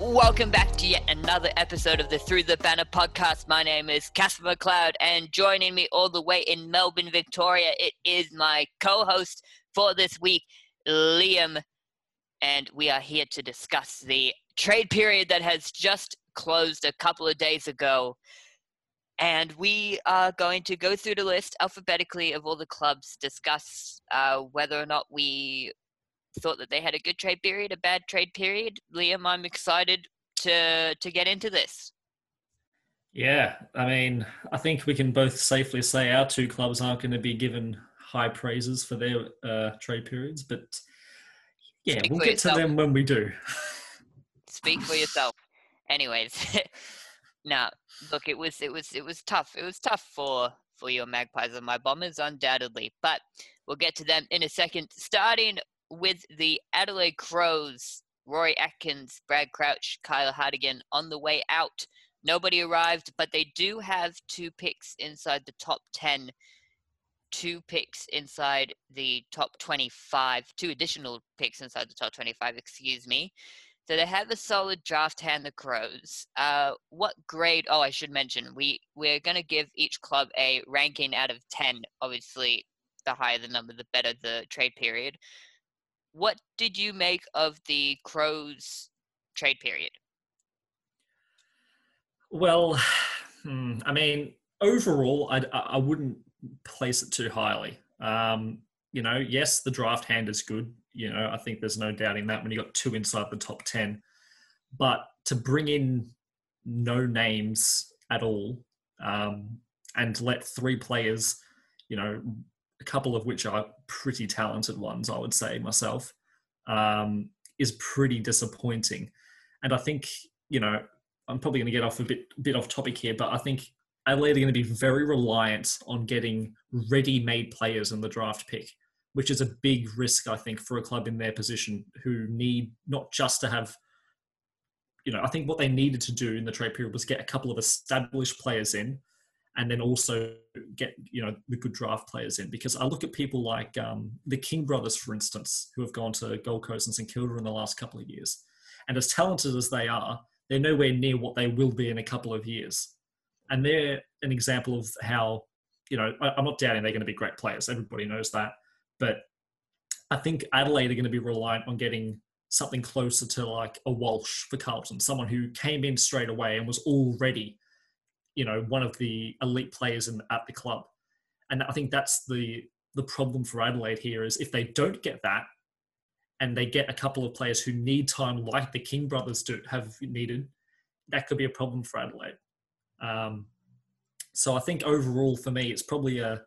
welcome back to yet another episode of the Through the Banner podcast. My name is Casper McLeod, and joining me all the way in Melbourne, Victoria, it is my co host for this week, Liam. And we are here to discuss the trade period that has just closed a couple of days ago. And we are going to go through the list alphabetically of all the clubs, discuss uh, whether or not we thought that they had a good trade period, a bad trade period. Liam, I'm excited to to get into this. Yeah, I mean, I think we can both safely say our two clubs aren't going to be given high praises for their uh, trade periods, but yeah, Speak we'll get yourself. to them when we do. Speak for yourself. Anyways, now look, it was it was it was tough. It was tough for for your Magpies and my Bombers, undoubtedly, but we'll get to them in a second. Starting with the Adelaide Crows, Rory Atkins, Brad Crouch, Kyle Hartigan on the way out. Nobody arrived, but they do have two picks inside the top 10, two picks inside the top 25, two additional picks inside the top 25, excuse me. So they have a solid draft hand, the Crows. Uh, what grade? Oh, I should mention we we're gonna give each club a ranking out of ten. Obviously, the higher the number, the better the trade period what did you make of the Crows trade period? Well, hmm, I mean, overall, I'd, I wouldn't place it too highly. Um, you know, yes, the draft hand is good. You know, I think there's no doubting that when you got two inside the top 10. But to bring in no names at all um, and let three players, you know, a couple of which are pretty talented ones, I would say myself, um, is pretty disappointing. And I think, you know, I'm probably going to get off a bit bit off topic here, but I think Adelaide are going to be very reliant on getting ready-made players in the draft pick, which is a big risk, I think, for a club in their position who need not just to have, you know, I think what they needed to do in the trade period was get a couple of established players in and then also get you know the good draft players in. Because I look at people like um, the King brothers, for instance, who have gone to Gold Coast and St Kilda in the last couple of years, and as talented as they are, they're nowhere near what they will be in a couple of years, and they're an example of how you know I, I'm not doubting they're going to be great players. Everybody knows that, but I think Adelaide are going to be reliant on getting something closer to like a Walsh for Carlton, someone who came in straight away and was already you know one of the elite players in, at the club. And i think that's the the problem for adelaide here is if they don't get that and they get a couple of players who need time like the king brothers do have needed that could be a problem for adelaide. Um, so i think overall for me it's probably a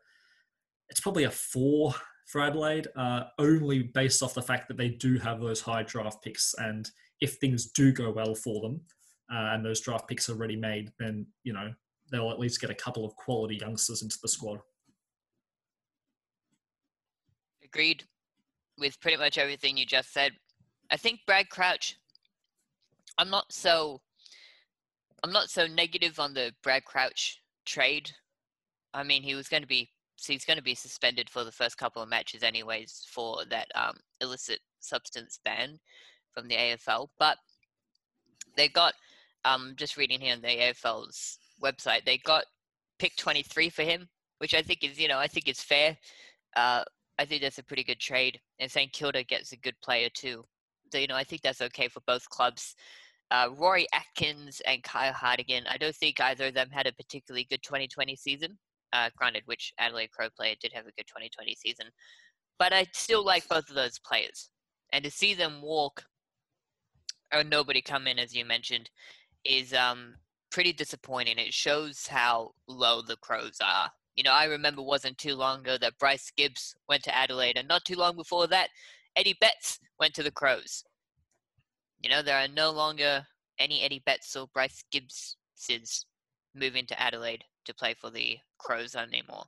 it's probably a four for adelaide uh, only based off the fact that they do have those high draft picks and if things do go well for them uh, and those draft picks are already made, then you know they'll at least get a couple of quality youngsters into the squad. Agreed with pretty much everything you just said. I think Brad Crouch. I'm not so. I'm not so negative on the Brad Crouch trade. I mean, he was going to be he's going to be suspended for the first couple of matches, anyways, for that um, illicit substance ban from the AFL. But they got um, just reading here on the AFL's website, they got pick 23 for him, which I think is, you know, I think is fair. Uh, I think that's a pretty good trade. And St Kilda gets a good player too. So, you know, I think that's okay for both clubs. Uh, Rory Atkins and Kyle Hartigan, I don't think either of them had a particularly good 2020 season. Uh, granted, which Adelaide Crow player did have a good 2020 season. But I still like both of those players. And to see them walk or nobody come in, as you mentioned, is um, pretty disappointing. It shows how low the Crows are. You know, I remember wasn't too long ago that Bryce Gibbs went to Adelaide, and not too long before that, Eddie Betts went to the Crows. You know, there are no longer any Eddie Betts or Bryce Gibbs Gibbses moving to Adelaide to play for the Crows anymore.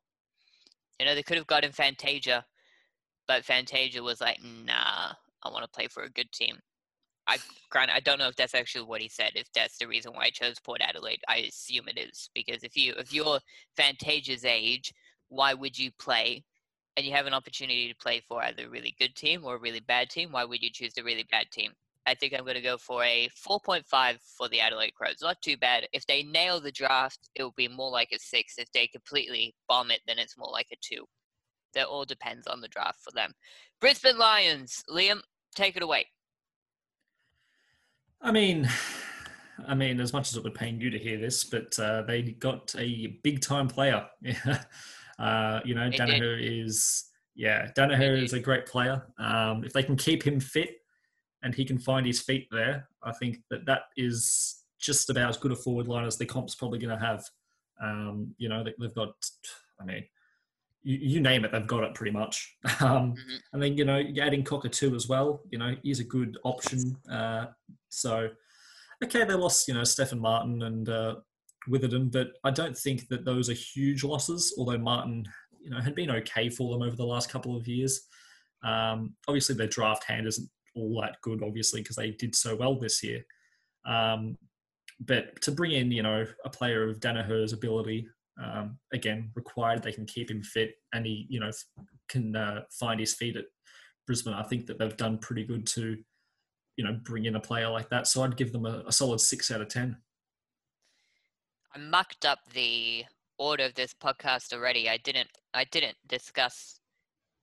You know, they could have gotten Fantasia, but Fantasia was like, nah, I want to play for a good team. I I don't know if that's actually what he said. If that's the reason why I chose Port Adelaide, I assume it is because if you if you're Fantasia's age, why would you play? And you have an opportunity to play for either a really good team or a really bad team. Why would you choose the really bad team? I think I'm going to go for a 4.5 for the Adelaide Crows. Not too bad. If they nail the draft, it will be more like a six. If they completely bomb it, then it's more like a two. That all depends on the draft for them. Brisbane Lions, Liam, take it away. I mean, I mean, as much as it would pain you to hear this, but uh, they got a big time player. uh, you know, Daniher is yeah, Daniher is a great player. Um, if they can keep him fit and he can find his feet there, I think that that is just about as good a forward line as the comp's probably going to have. Um, you know, they, have got, I mean, you, you, name it, they've got it pretty much. Um, mm-hmm. And then, you know, adding Cockatoo as well, you know, he's a good option. Uh, so, okay, they lost, you know, Stefan Martin and uh, Witherden, but I don't think that those are huge losses, although Martin, you know, had been okay for them over the last couple of years. Um, obviously, their draft hand isn't all that good, obviously, because they did so well this year. Um, but to bring in, you know, a player of Daniher's ability, um, again, required they can keep him fit and he, you know, can uh, find his feet at Brisbane. I think that they've done pretty good to, you know, bring in a player like that. So I'd give them a, a solid six out of ten. I mucked up the order of this podcast already. I didn't. I didn't discuss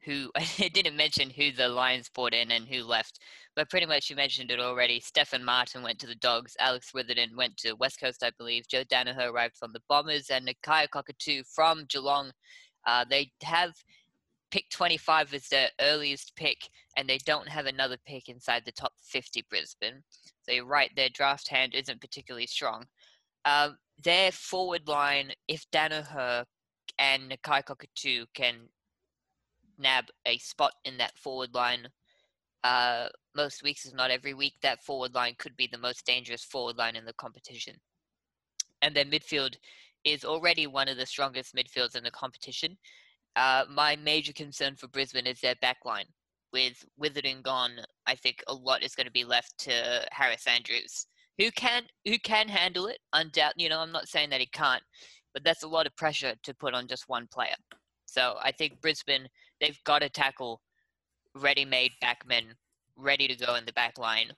who I didn't mention who the Lions brought in and who left, but pretty much you mentioned it already. Stefan Martin went to the Dogs, Alex Witherden went to West Coast, I believe. Joe Daniher arrived from the Bombers, and Nakia Cockatoo from Geelong. Uh, they have pick 25 as their earliest pick, and they don't have another pick inside the top 50 Brisbane. So you're right, their draft hand isn't particularly strong. Um, their forward line, if Daniher and Nakia Cockatoo can nab a spot in that forward line uh, most weeks, if not every week, that forward line could be the most dangerous forward line in the competition. And their midfield is already one of the strongest midfields in the competition. Uh, my major concern for Brisbane is their back line. With Witherden gone, I think a lot is going to be left to Harris Andrews, who can who can handle it. Undoubtedly, you know, I'm not saying that he can't, but that's a lot of pressure to put on just one player. So I think Brisbane they've got to tackle ready-made backmen ready to go in the back line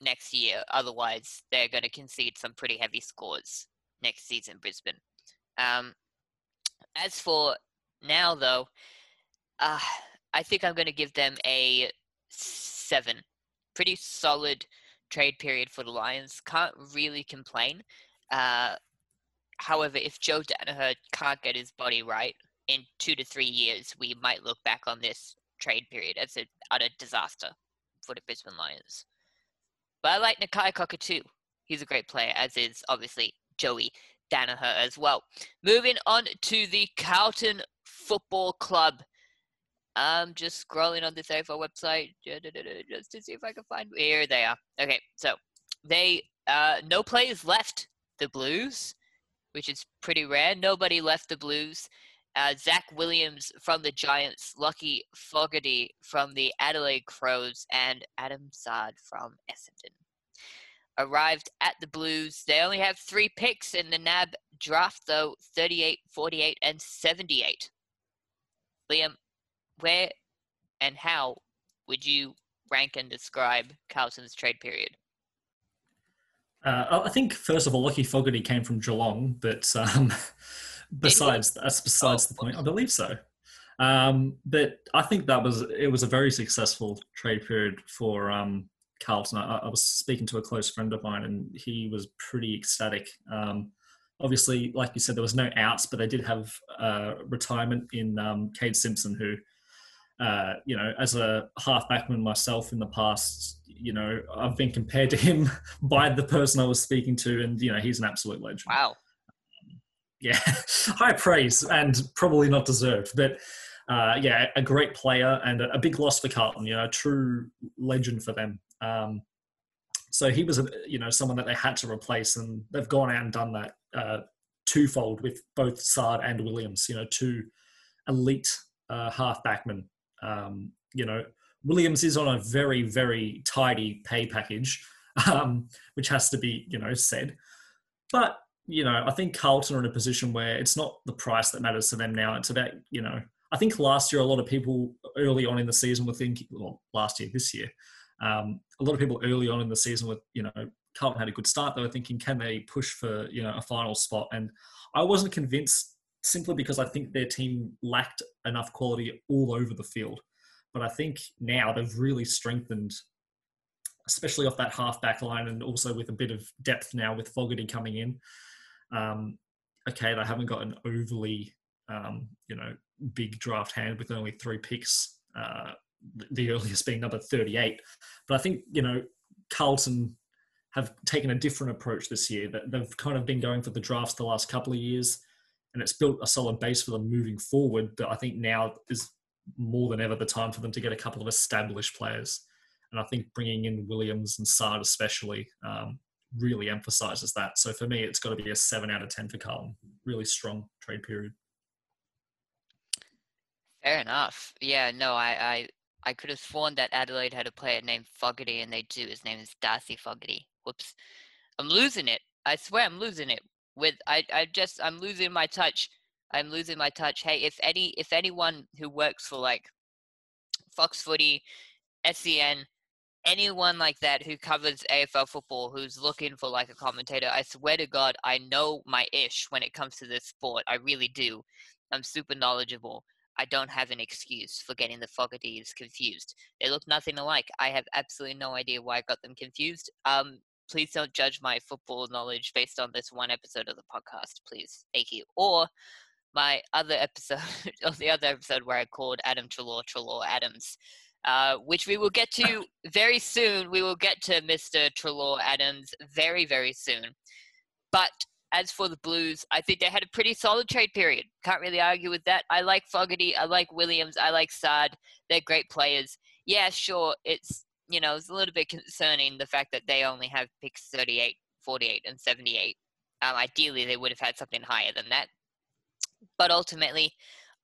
next year. Otherwise, they're going to concede some pretty heavy scores next season, Brisbane. Um, as for now, though, uh, I think I'm going to give them a seven. Pretty solid trade period for the Lions. Can't really complain. Uh, however, if Joe Daniher can't get his body right, in two to three years, we might look back on this trade period as an utter disaster for the Brisbane Lions. But I like Nakia Cockatoo. He's a great player, as is obviously Joey Daniher as well. Moving on to the Carlton Football Club. I'm just scrolling on this AFL website just to see if I can find. Here they are. Okay, so they uh, no players left the Blues, which is pretty rare. Nobody left the Blues uh, Zac Williams from the Giants, Lachie Fogarty from the Adelaide Crows, and Adam Saad from Essendon. Arrived at the Blues. They only have three picks in the NAB draft, though 38, 48, and 78. Liam, where and how would you rank and describe Carlton's trade period? Uh, I think, first of all, Lachie Fogarty came from Geelong, but. Um, besides that's besides oh, the point. I believe so. Um, but I think that was it was a very successful trade period for um, Carlton. I, I, was speaking to a close friend of mine, and he was pretty ecstatic. Um, obviously, like you said, there was no outs, but they did have uh, retirement in um, Kade Simpson, who, uh, you know, as a half backman myself in the past, you know, I've been compared to him by the person I was speaking to, and you know, he's an absolute legend. Wow yeah, high praise and probably not deserved, but uh, yeah, a great player and a, big loss for Carlton. You know, a true legend for them. Um, so he was, a, you know, someone that they had to replace, and they've gone out and done that uh, twofold with both Saad and Williams. You know, two elite uh, half backmen. Um, you know, Williams is on a very, very tidy pay package, um, which has to be, you know, said. But you know, I think Carlton are in a position where it's not the price that matters to them now. It's about, you know, I think last year a lot of people early on in the season were thinking, well, last year, this year, Um, a lot of people early on in the season with you know Carlton had a good start. They were thinking, can they push for you know a final spot? And I wasn't convinced simply because I think their team lacked enough quality all over the field. But I think now they've really strengthened, especially off that half back line and also with a bit of depth now with Fogarty coming in. Um, okay, they haven't got an overly, um, you know, big draft hand with only three picks, uh, the earliest being number 38. But I think, you know, Carlton have taken a different approach this year. They've kind of been going for the drafts the last couple of years, and it's built a solid base for them moving forward. But I think now is more than ever the time for them to get a couple of established players. And I think bringing in Williams and Saad especially um, really emphasises that. So for me, it's got to be a seven out of ten for Carlton. Really strong trade period. Fair enough. Yeah, no, I, I, I could have sworn that Adelaide had a player named Fogarty, and they do. His name is Darcy Fogarty. Whoops, I'm losing it. I swear, I'm losing it. With I, I just, I'm losing my touch. I'm losing my touch. Hey, if any, if anyone who works for like Fox Footy, SEN, anyone like that who covers AFL football who's looking for like a commentator, I swear to God, I know my ish when it comes to this sport. I really do. I'm super knowledgeable. I don't have an excuse for getting the Fogartys confused. They look nothing alike. I have absolutely no idea why I got them confused. Um, please don't judge my football knowledge based on this one episode of the podcast, please. Thank you. Or my other episode, or the other episode where I called Adam Treloar Treloar Adams, uh, which we will get to very soon. We will get to Mr. Treloar Adams very, very soon. But as for the Blues, I think they had a pretty solid trade period. Can't really argue with that. I like Fogarty. I like Williams. I like Saad. They're great players. Yeah, sure. It's, you know, it's a little bit concerning the fact that they only have picks 38, 48, and 78. Um, ideally, they would have had something higher than that. But ultimately,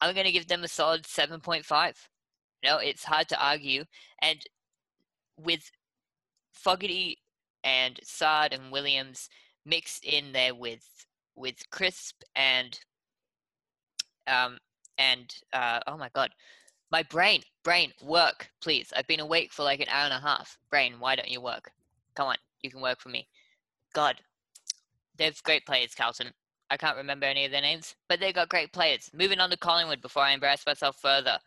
I'm going to give them a solid 7.5. Know, it's hard to argue. And with Fogarty and Saad and Williams – mixed in there with with Cripps and um and uh oh my god my brain brain work please. I've been awake for like an hour and a half. Brain why don't you work? Come on you can work for me. God they've great players carlton. I can't remember any of their names but they got great players. Moving on to collingwood before i embarrass myself further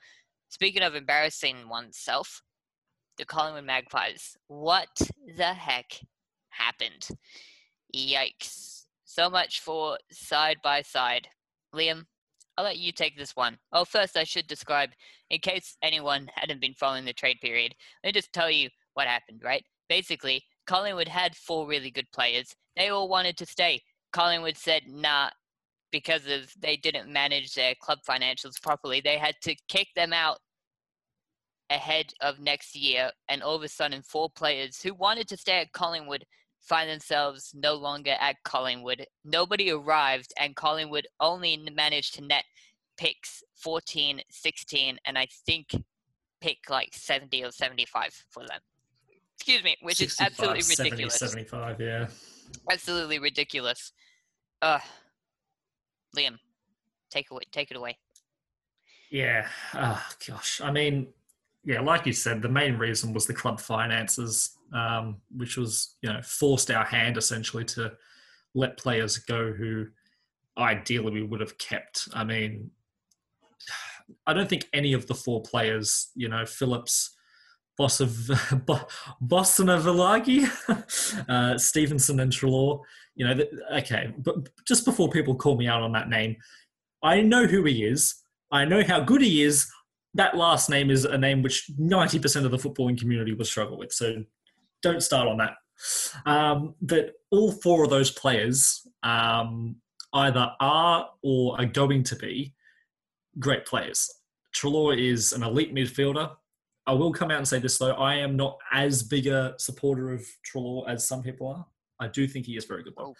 speaking of embarrassing oneself the collingwood magpies what the heck happened Yikes. So much for side by side. Liam, I'll let you take this one. Oh, first, I should describe, in case anyone hadn't been following the trade period, let me just tell you what happened, right? Basically, Collingwood had four really good players. They all wanted to stay. Collingwood said, nah, because of they didn't manage their club financials properly. They had to kick them out ahead of next year, and all of a sudden, four players who wanted to stay at Collingwood find themselves no longer at Collingwood. Nobody arrived, and Collingwood only managed to net picks 14, 16, and I think pick like 70 or 75 for them. Excuse me, which is absolutely 70, ridiculous. 75, yeah. Absolutely ridiculous. Uh, Liam, take away, take it away. Yeah. Oh, gosh. I mean, yeah, like you said, the main reason was the club finances, um, which was you know forced our hand essentially to let players go who ideally we would have kept. I mean, I don't think any of the four players, you know, Phillips, boss of Boston of Vilagi, uh, Stephenson and Treloar. you know, the, okay, but just before people call me out on that name, I know who he is. I know how good he is that last name is a name which 90% of the footballing community will struggle with. So don't start on that. Um, but all four of those players um, either are or are going to be great players. Treloar is an elite midfielder. I will come out and say this though: I am not as big a supporter of Treloar as some people are. I do think he is very good though.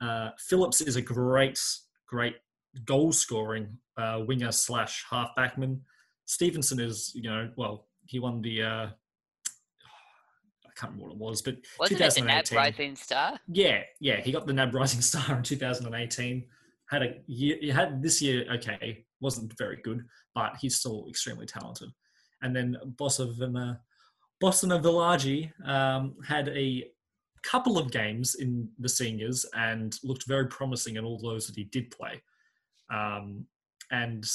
Uh, Phillips is a great, great goal scoring uh, winger slash half backman. Stephenson is, you know, well, he won the. Uh, I can't remember what it was, but wasn't it the NAB Rising Star? Yeah, yeah, he got the NAB Rising Star in 2018. Had a year, he had this year. Okay, wasn't very good, but he's still extremely talented. And then Boss of uh, Boston Villagi um, had a couple of games in the seniors and looked very promising in all those that he did play. Um, and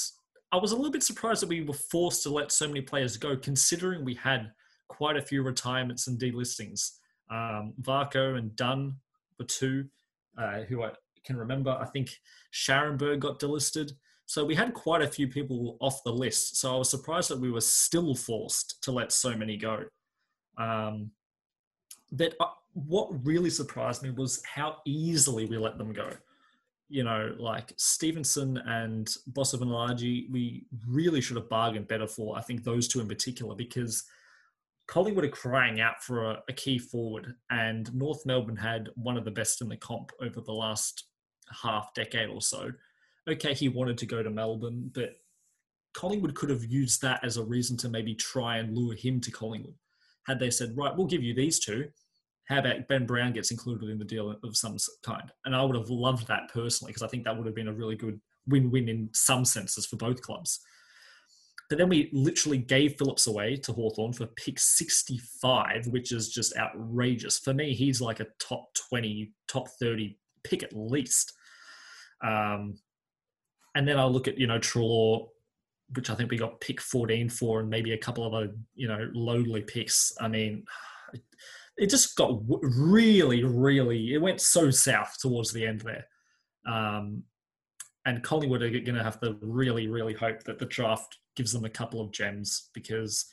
I was a little bit surprised that we were forced to let so many players go, considering we had quite a few retirements and delistings. Um, Varcoe and Dunn were two uh, who I can remember. I think Scharenberg got delisted. So we had quite a few people off the list. So I was surprised that we were still forced to let so many go. Um, but uh, what really surprised me was how easily we let them go. You know, like Stephenson and Bosovanaji, we really should have bargained better for. I think those two in particular, because Collingwood are crying out for a, a key forward, and North Melbourne had one of the best in the comp over the last half decade or so. Okay, he wanted to go to Melbourne, but Collingwood could have used that as a reason to maybe try and lure him to Collingwood. Had they said, right, we'll give you these two, how about Ben Brown gets included in the deal of some kind? And I would have loved that personally because I think that would have been a really good win win in some senses for both clubs. But then we literally gave Phillips away to Hawthorn for pick 65, which is just outrageous. For me, he's like a top 20, top 30 pick at least. Um, and then I'll look at, you know, Treloar, which I think we got pick 14 for, and maybe a couple of other, you know, lowly picks. I mean, it just got really, really, it went so south towards the end there. Um, and Collingwood are going to have to really, really hope that the draft gives them a couple of gems because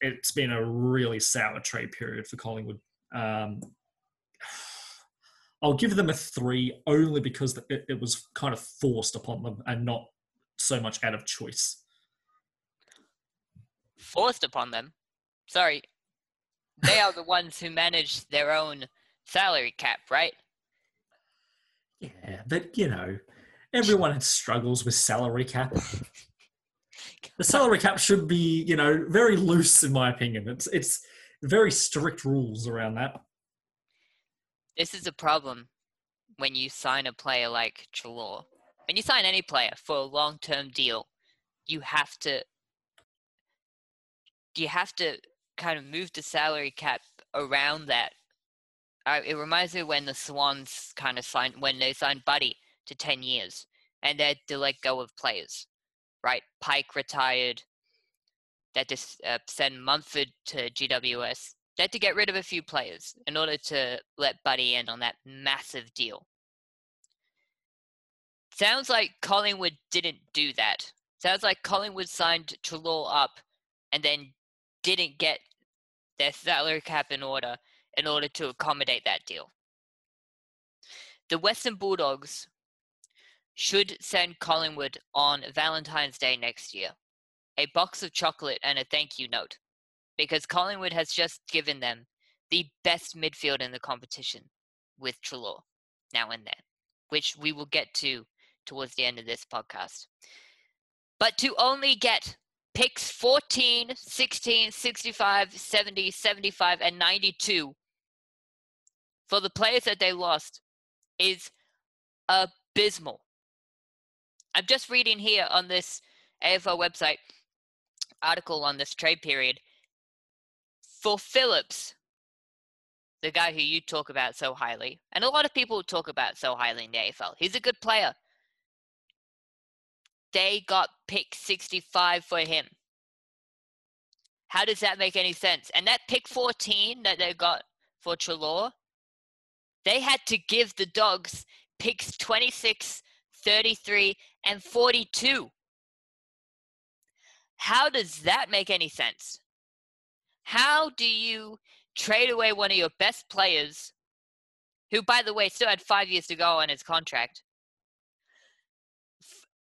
it, has been a really sour trade period for Collingwood. Um, I'll give them a three only because it, it was kind of forced upon them and not so much out of choice. Forced upon them? Sorry, they are the ones who manage their own salary cap, right? Yeah, but you know, everyone struggles with salary cap. the salary cap should be, you know, very loose in my opinion. It's it's very strict rules around that. This is a problem when you sign a player like Treloar. When you sign any player for a long-term deal, you have to you have to kind of move the salary cap around that. Uh, it reminds me when the Swans kind of signed when they signed Buddy to ten years, and they had to let go of players, right? Pyke retired. Had to uh, send Mumford to GWS. They had to get rid of a few players in order to let Buddy in on that massive deal. Sounds like Collingwood didn't do that. Sounds like Collingwood signed Treloar up and then didn't get their salary cap in order in order to accommodate that deal. The Western Bulldogs should send Collingwood on Valentine's Day next year a box of chocolate and a thank you note because Collingwood has just given them the best midfield in the competition with Treloar now and then, which we will get to towards the end of this podcast. But to only get picks 14, 16, 65, 70, 75, and 92 for the players that they lost is abysmal. I'm just reading here on this AFL website article on this trade period. For Phillips, the guy who you talk about so highly, and a lot of people talk about so highly in the AFL, he's a good player they got pick 65 for him. How does that make any sense? And that pick 14 that they got for Treloar, they had to give the dogs picks 26, 33, and 42. How does that make any sense? How do you trade away one of your best players, who, by the way, still had five years to go on his contract,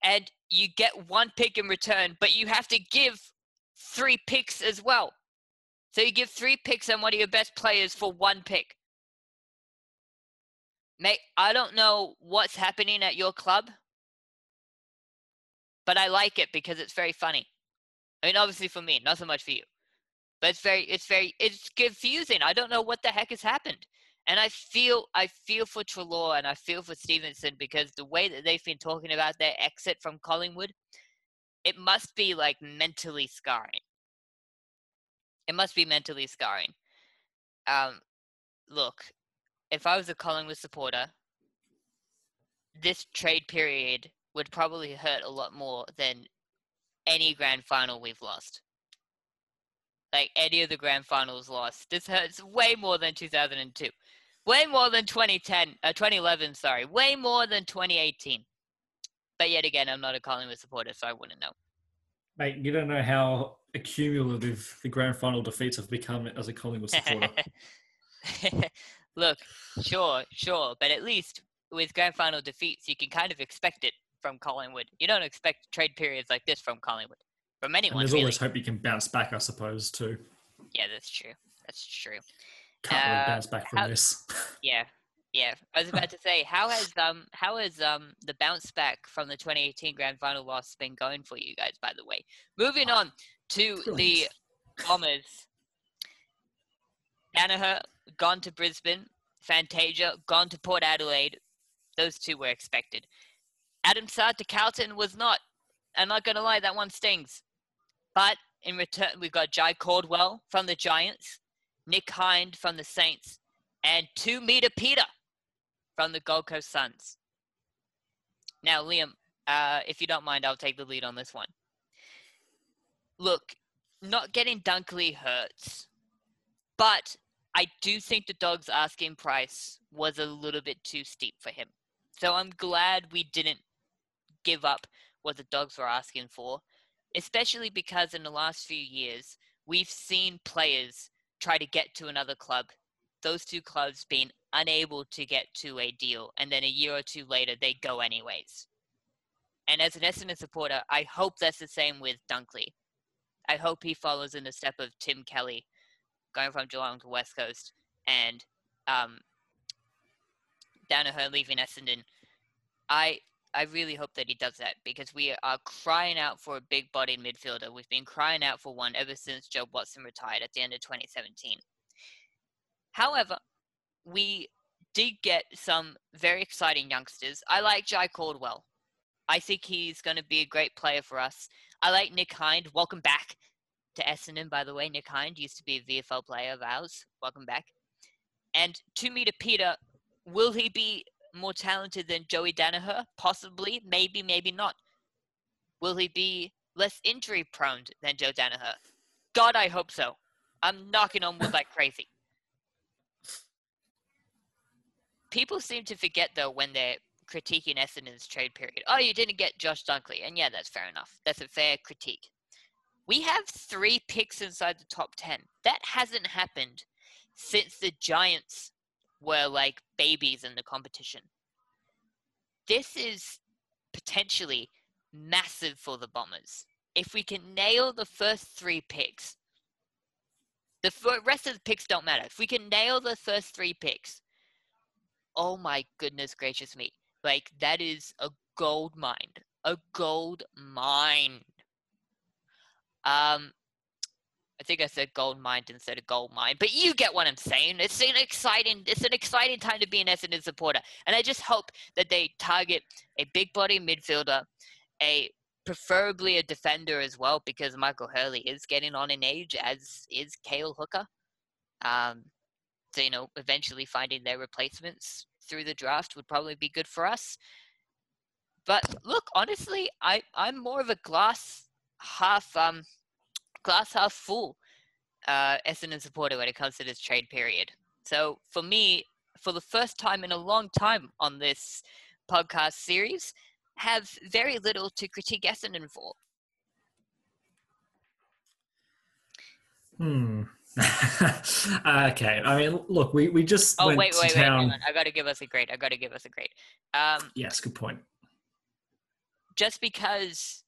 and you get one pick in return, but you have to give three picks as well. So you give three picks on one of your best players for one pick. Mate, I don't know what's happening at your club, but I like it because it's very funny. I mean, obviously for me, not so much for you. But it's very, it's very, it's confusing. I don't know what the heck has happened. And I feel I feel for Treloar and I feel for Stephenson because the way that they've been talking about their exit from Collingwood, it must be like mentally scarring. It must be mentally scarring. Um, look, if I was a Collingwood supporter, this trade period would probably hurt a lot more than any grand final we've lost. Like any of the grand finals lost. This hurts way more than 2002. Way more than 2010, uh, 2011, sorry. Way more than 2018. But yet again, I'm not a Collingwood supporter, so I wouldn't know. Mate, you don't know how accumulative the grand final defeats have become as a Collingwood supporter. Look, sure, sure, but at least with grand final defeats, you can kind of expect it from Collingwood. You don't expect trade periods like this from Collingwood, from anyone. And there's really. always hope you can bounce back, I suppose, too. Yeah, that's true. That's true. Can't really Uh, bounce back from how- this. Yeah, yeah. I was about to say, how has um how has um the bounce back from the 2018 grand final loss been going for you guys? By the way, moving on to the Brilliant. Bombers. Daniher gone to Brisbane. Fantasia gone to Port Adelaide. Those two were expected. Adam Saad to Carlton was not. I'm not gonna lie, that one stings. But in return, we've got Jye Caldwell from the Giants, Nick Hind from the Saints, and two meter Peter from the Gold Coast Suns. Now, Liam, uh, if you don't mind, I'll take the lead on this one. Look, not getting Dunkley hurts, but I do think the dog's asking price was a little bit too steep for him. So I'm glad we didn't give up what the dogs were asking for, especially because in the last few years, we've seen players try to get to another club those two clubs being unable to get to a deal, and then a year or two later they go anyways. And as an Essendon supporter, I hope that's the same with Dunkley. I hope he follows in the step of Tim Kelly, going from Geelong to West Coast, and um, Daniher leaving Essendon. I I really hope that he does that because we are crying out for a big-bodied midfielder. We've been crying out for one ever since Jobe Watson retired at the end of 2017. However, we did get some very exciting youngsters. I like Jye Caldwell. I think he's going to be a great player for us. I like Nick Hind. Welcome back to Essendon, by the way. Nick Hind used to be a VFL player of ours. Welcome back. And to me, to Peter, will he be more talented than Joey Daniher? Possibly, maybe, maybe not. Will he be less injury prone than Joe Daniher? God, I hope so. I'm knocking on wood like crazy. People seem to forget though when they're critiquing Essendon's trade period. Oh, you didn't get Josh Dunkley, and yeah, that's fair enough. That's a fair critique. We have three picks inside the top ten. That hasn't happened since the Giants were like babies in the competition. This is potentially massive for the Bombers. If we can nail the first three picks, the rest of the picks don't matter. If we can nail the first three picks, oh my goodness gracious me. Like, that is a gold mine. A gold mine. Um, I think I said gold mine instead of gold mine, but you get what I'm saying. It's an exciting, it's an exciting time to be an Essendon supporter, and I just hope that they target a big body midfielder, a preferably a defender as well, because Michael Hurley is getting on in age, as is Cale Hooker. Um, so you know, eventually finding their replacements through the draft would probably be good for us. But look, honestly, I I'm more of a glass half um glass half full uh, Essendon supporter when it comes to this trade period. So for me, for the first time in a long time on this podcast series, have very little to critique Essendon for. Hmm. okay. I mean, look, we, we just Oh wait, wait, wait! town. Hang. I got to give us a grade. I got to give us a grade. Um, Yes, good point. just because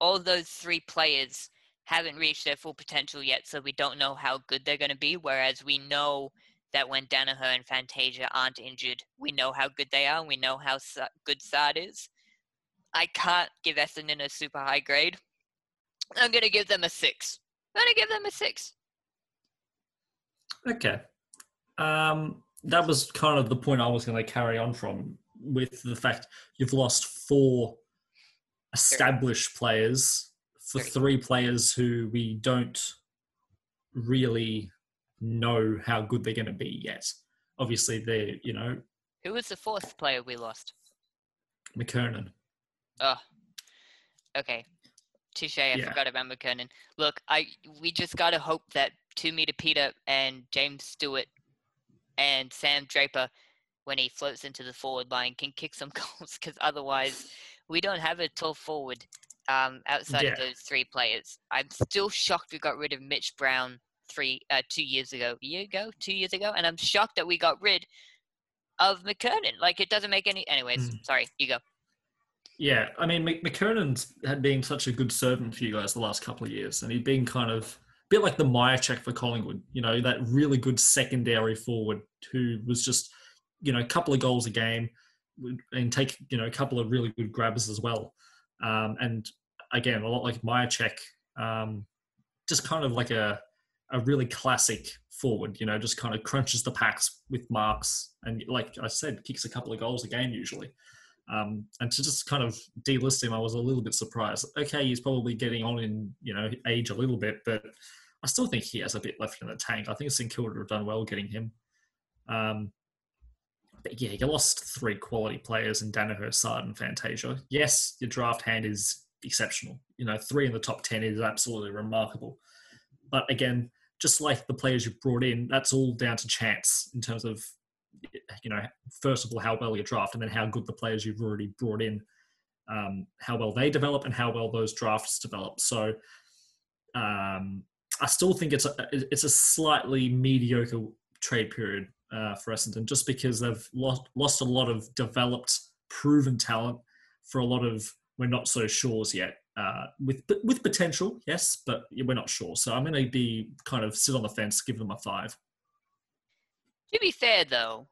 all those three players haven't reached their full potential yet, so we don't know how good they're going to be. Whereas we know that when Daniher and Fantasia aren't injured, we know how good they are. We know how good Saad is. I can't give Essendon a super high grade. I'm going to give them a six. I'm going to give them a six. Okay. Um, that was kind of the point I was going to carry on from with the fact you've lost four established players for three players who we don't really know how good they're going to be yet. Obviously, they're you know Who was the fourth player we lost? McKernan. Oh, okay. Touche. I Yeah. forgot about McKernan. Look, I we just gotta hope that two meter Peter and James Stewart and Sam Draper, when he floats into the forward line, can kick some goals. Because otherwise, we don't have a tall forward um, outside of those three players. I'm still shocked we got rid of Mitch Brown three uh, two years ago, a year ago, two years ago, and I'm shocked that we got rid of McKernan. Like it doesn't make any. Anyways, Mm. sorry, you go. Yeah, I mean, Mc- McKernan's had been such a good servant for you guys the last couple of years, and he'd been kind of a bit like the Mihocek for Collingwood. You know, that really good secondary forward who was just, you know, a couple of goals a game and take, you know, a couple of really good grabs as well. Um, and again, a lot like check, um, just kind of like a a really classic forward. You know, just kind of crunches the packs with marks, and like I said, kicks a couple of goals a game usually. Um, and to just kind of delist him, I was a little bit surprised. Okay, he's probably getting on in you know age a little bit, but I still think he has a bit left in the tank. I think St Kilda have done well getting him. Um, but yeah, you lost three quality players in Daniher, Saad, and Fantasia. Yes, your draft hand is exceptional. You know, three in the top ten is absolutely remarkable. But again, just like the players you've brought in, that's all down to chance in terms of you know, first of all, how well you draft, and then how good the players you've already brought in, um, how well they develop, and how well those drafts develop. So, um, I still think it's a it's a slightly mediocre trade period uh, for Essendon, just because they've lost lost a lot of developed, proven talent for a lot of we're not so sure's yet. Uh, with with potential, yes, but we're not sure. So I'm going to be kind of sit on the fence, give them a five. To be fair, though,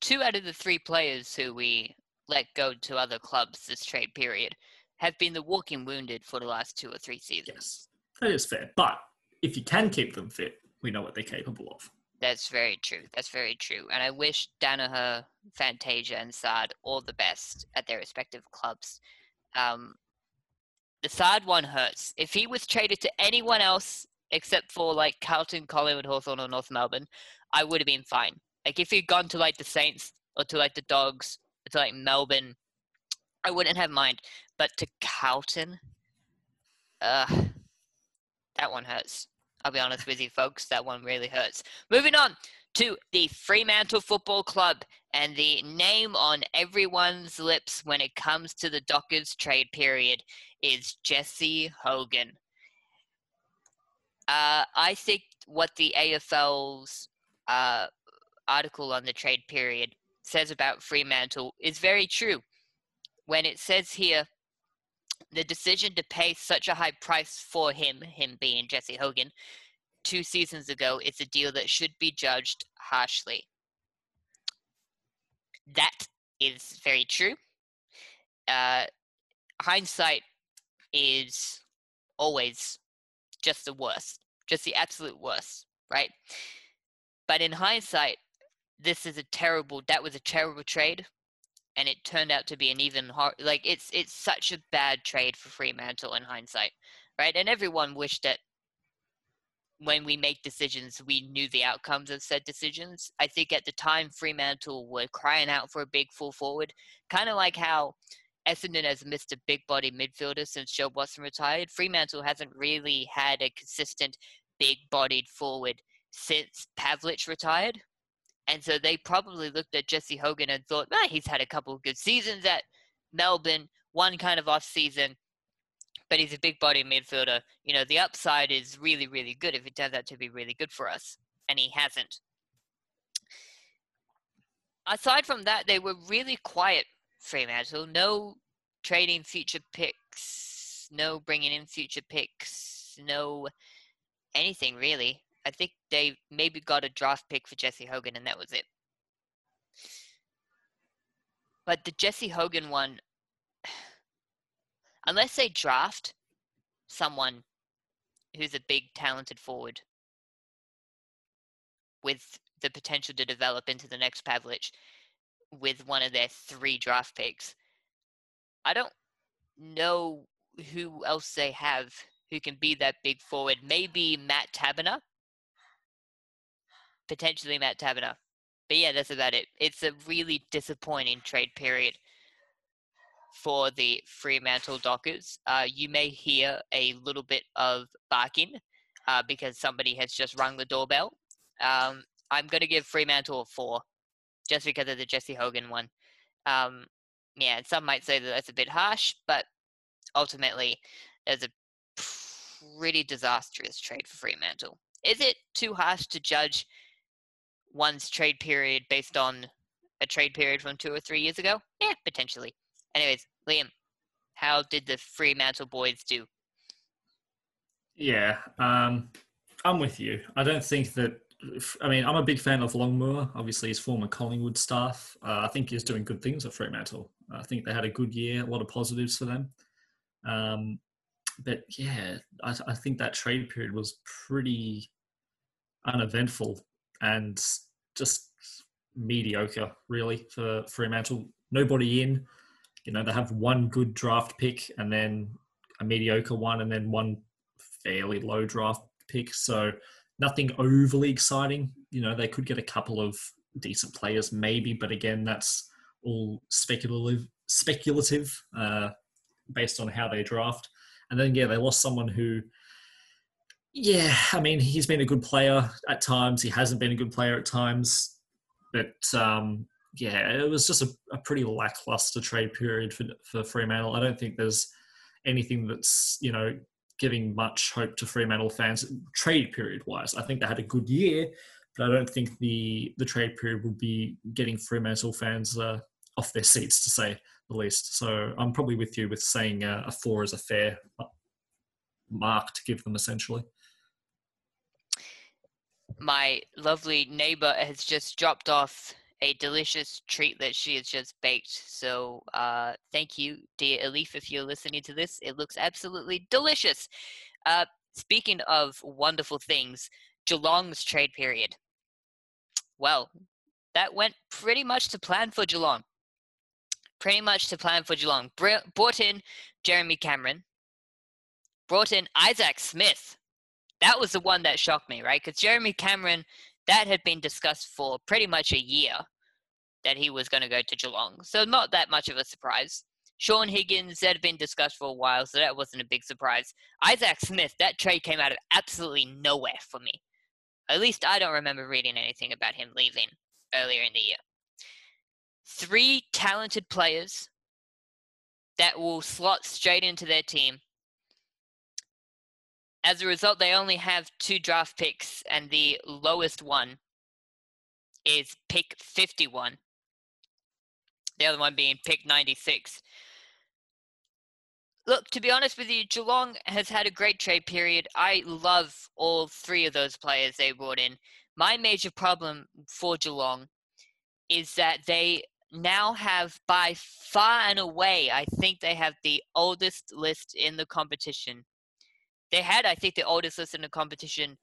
two out of the three players who we let go to other clubs this trade period have been the walking wounded for the last two or three seasons. Yes, that is fair. But if you can keep them fit, we know what they're capable of. That's very true. That's very true. And I wish Daniher, Fantasia, and Saad all the best at their respective clubs. Um, the third one hurts. If he was traded to anyone else except for like Carlton, Collingwood, Hawthorn, or North Melbourne, I would have been fine. Like if he'd gone to like the Saints or to like the Dogs or to like Melbourne, I wouldn't have mind. But to Carlton, uh, that one hurts. I'll be honest with you, folks. That one really hurts. Moving on to the Fremantle Football Club and the name on everyone's lips when it comes to the Dockers trade period is Jesse Hogan. Uh, I think what the AFL's uh, article on the trade period says about Fremantle is very true. When it says here, the decision to pay such a high price for him, him being Jesse Hogan, two seasons ago it's a deal that should be judged harshly. That is very true. Uh, hindsight is always just the worst, just the absolute worst, right? But in hindsight, this is a terrible. That was a terrible trade, and it turned out to be an even hard. Like it's it's such a bad trade for Fremantle in hindsight, right? And everyone wished that when we make decisions, we knew the outcomes of said decisions. I think at the time Fremantle were crying out for a big full forward, kind of like how Essendon has missed a big body midfielder since Jobe Watson retired. Fremantle hasn't really had a consistent big bodied forward since Pavlich retired. And so they probably looked at Jesse Hogan and thought, ah, he's had a couple of good seasons at Melbourne, one kind of off season, but he's a big body midfielder. You know, the upside is really, really good if it turns out to be really good for us. And he hasn't. Aside from that, they were really quiet, Fremantle. No trading future picks, no bringing in future picks, no anything really. I think they maybe got a draft pick for Jesse Hogan, and that was it. But the Jesse Hogan one, unless they draft someone who's a big, talented forward with the potential to develop into the next Pavlich with one of their three draft picks, I don't know who else they have who can be that big forward. Maybe Matt Taberner potentially Matt Taberner. But yeah, that's about it. It's a really disappointing trade period for the Fremantle Dockers. Uh, you may hear a little bit of barking uh, because somebody has just rung the doorbell. Um, I'm going to give Fremantle a four just because of the Jesse Hogan one. Um, yeah, some might say that that's a bit harsh, but ultimately, it's a pretty disastrous trade for Fremantle. Is it too harsh to judge one's trade period based on a trade period from two or three years ago? Yeah, potentially. Anyways, Liam, how did the Fremantle boys do? Yeah, um, I'm with you. I don't think that. I mean, I'm a big fan of Longmuir. Obviously, his former Collingwood staff. Uh, I think he's doing good things at Fremantle. I think they had a good year, a lot of positives for them. Um, but yeah, I, I think that trade period was pretty uneventful and just mediocre, really, for Fremantle. Nobody in. You know, they have one good draft pick and then a mediocre one and then one fairly low draft pick. So nothing overly exciting. You know, they could get a couple of decent players, maybe, but again, that's all speculative, speculative, uh, based on how they draft. And then yeah, they lost someone who, yeah, I mean, he's been a good player at times. He hasn't been a good player at times, but um, yeah, it was just a, a pretty lackluster trade period for for Fremantle. I don't think there's anything that's you know giving much hope to Fremantle fans trade period wise. I think they had a good year, but I don't think the the trade period would be getting Fremantle fans uh, off their seats to say the least. So I'm probably with you with saying a four is a fair mark to give them essentially. My lovely neighbor has just dropped off a delicious treat that she has just baked. So uh, thank you, dear Elif, if you're listening to this. It looks absolutely delicious. Uh, speaking of wonderful things, Geelong's trade period. Well, that went pretty much to plan for Geelong. Pretty much to plan for Geelong. brought in Jeremy Cameron. Brought in Isaac Smith. That was the one that shocked me, right? Because Jeremy Cameron that had been discussed for pretty much a year that he was going to go to Geelong. So not that much of a surprise. Shaun Higgins that had been discussed for a while, so that wasn't a big surprise. Isaac Smith, that trade came out of absolutely nowhere for me. At least I don't remember reading anything about him leaving earlier in the year. Three talented players that will slot straight into their team as a result, they only have two draft picks, and the lowest one is pick 51. The other one being pick 96. Look, to be honest with you, Geelong has had a great trade period. I love all three of those players they brought in. My major problem for Geelong is that they now have by far and away, I think they have the oldest list in the competition they had, I think, the oldest list in the competition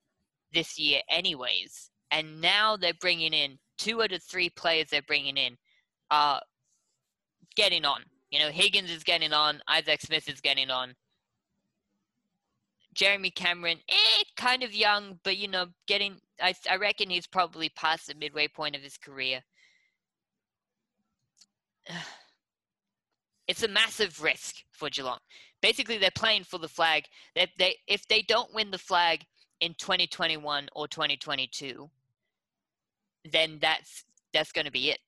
this year, anyways. And now they're bringing in two out of three players they're bringing in are getting on. You know, Higgins is getting on, Isaac Smith is getting on. Jeremy Cameron, eh, kind of young, but you know, getting. I, I reckon he's probably past the midway point of his career. It's a massive risk for Geelong basically they're playing for the flag. They, they if they don't win the flag in 2021 or 2022, then that's that's going to be it.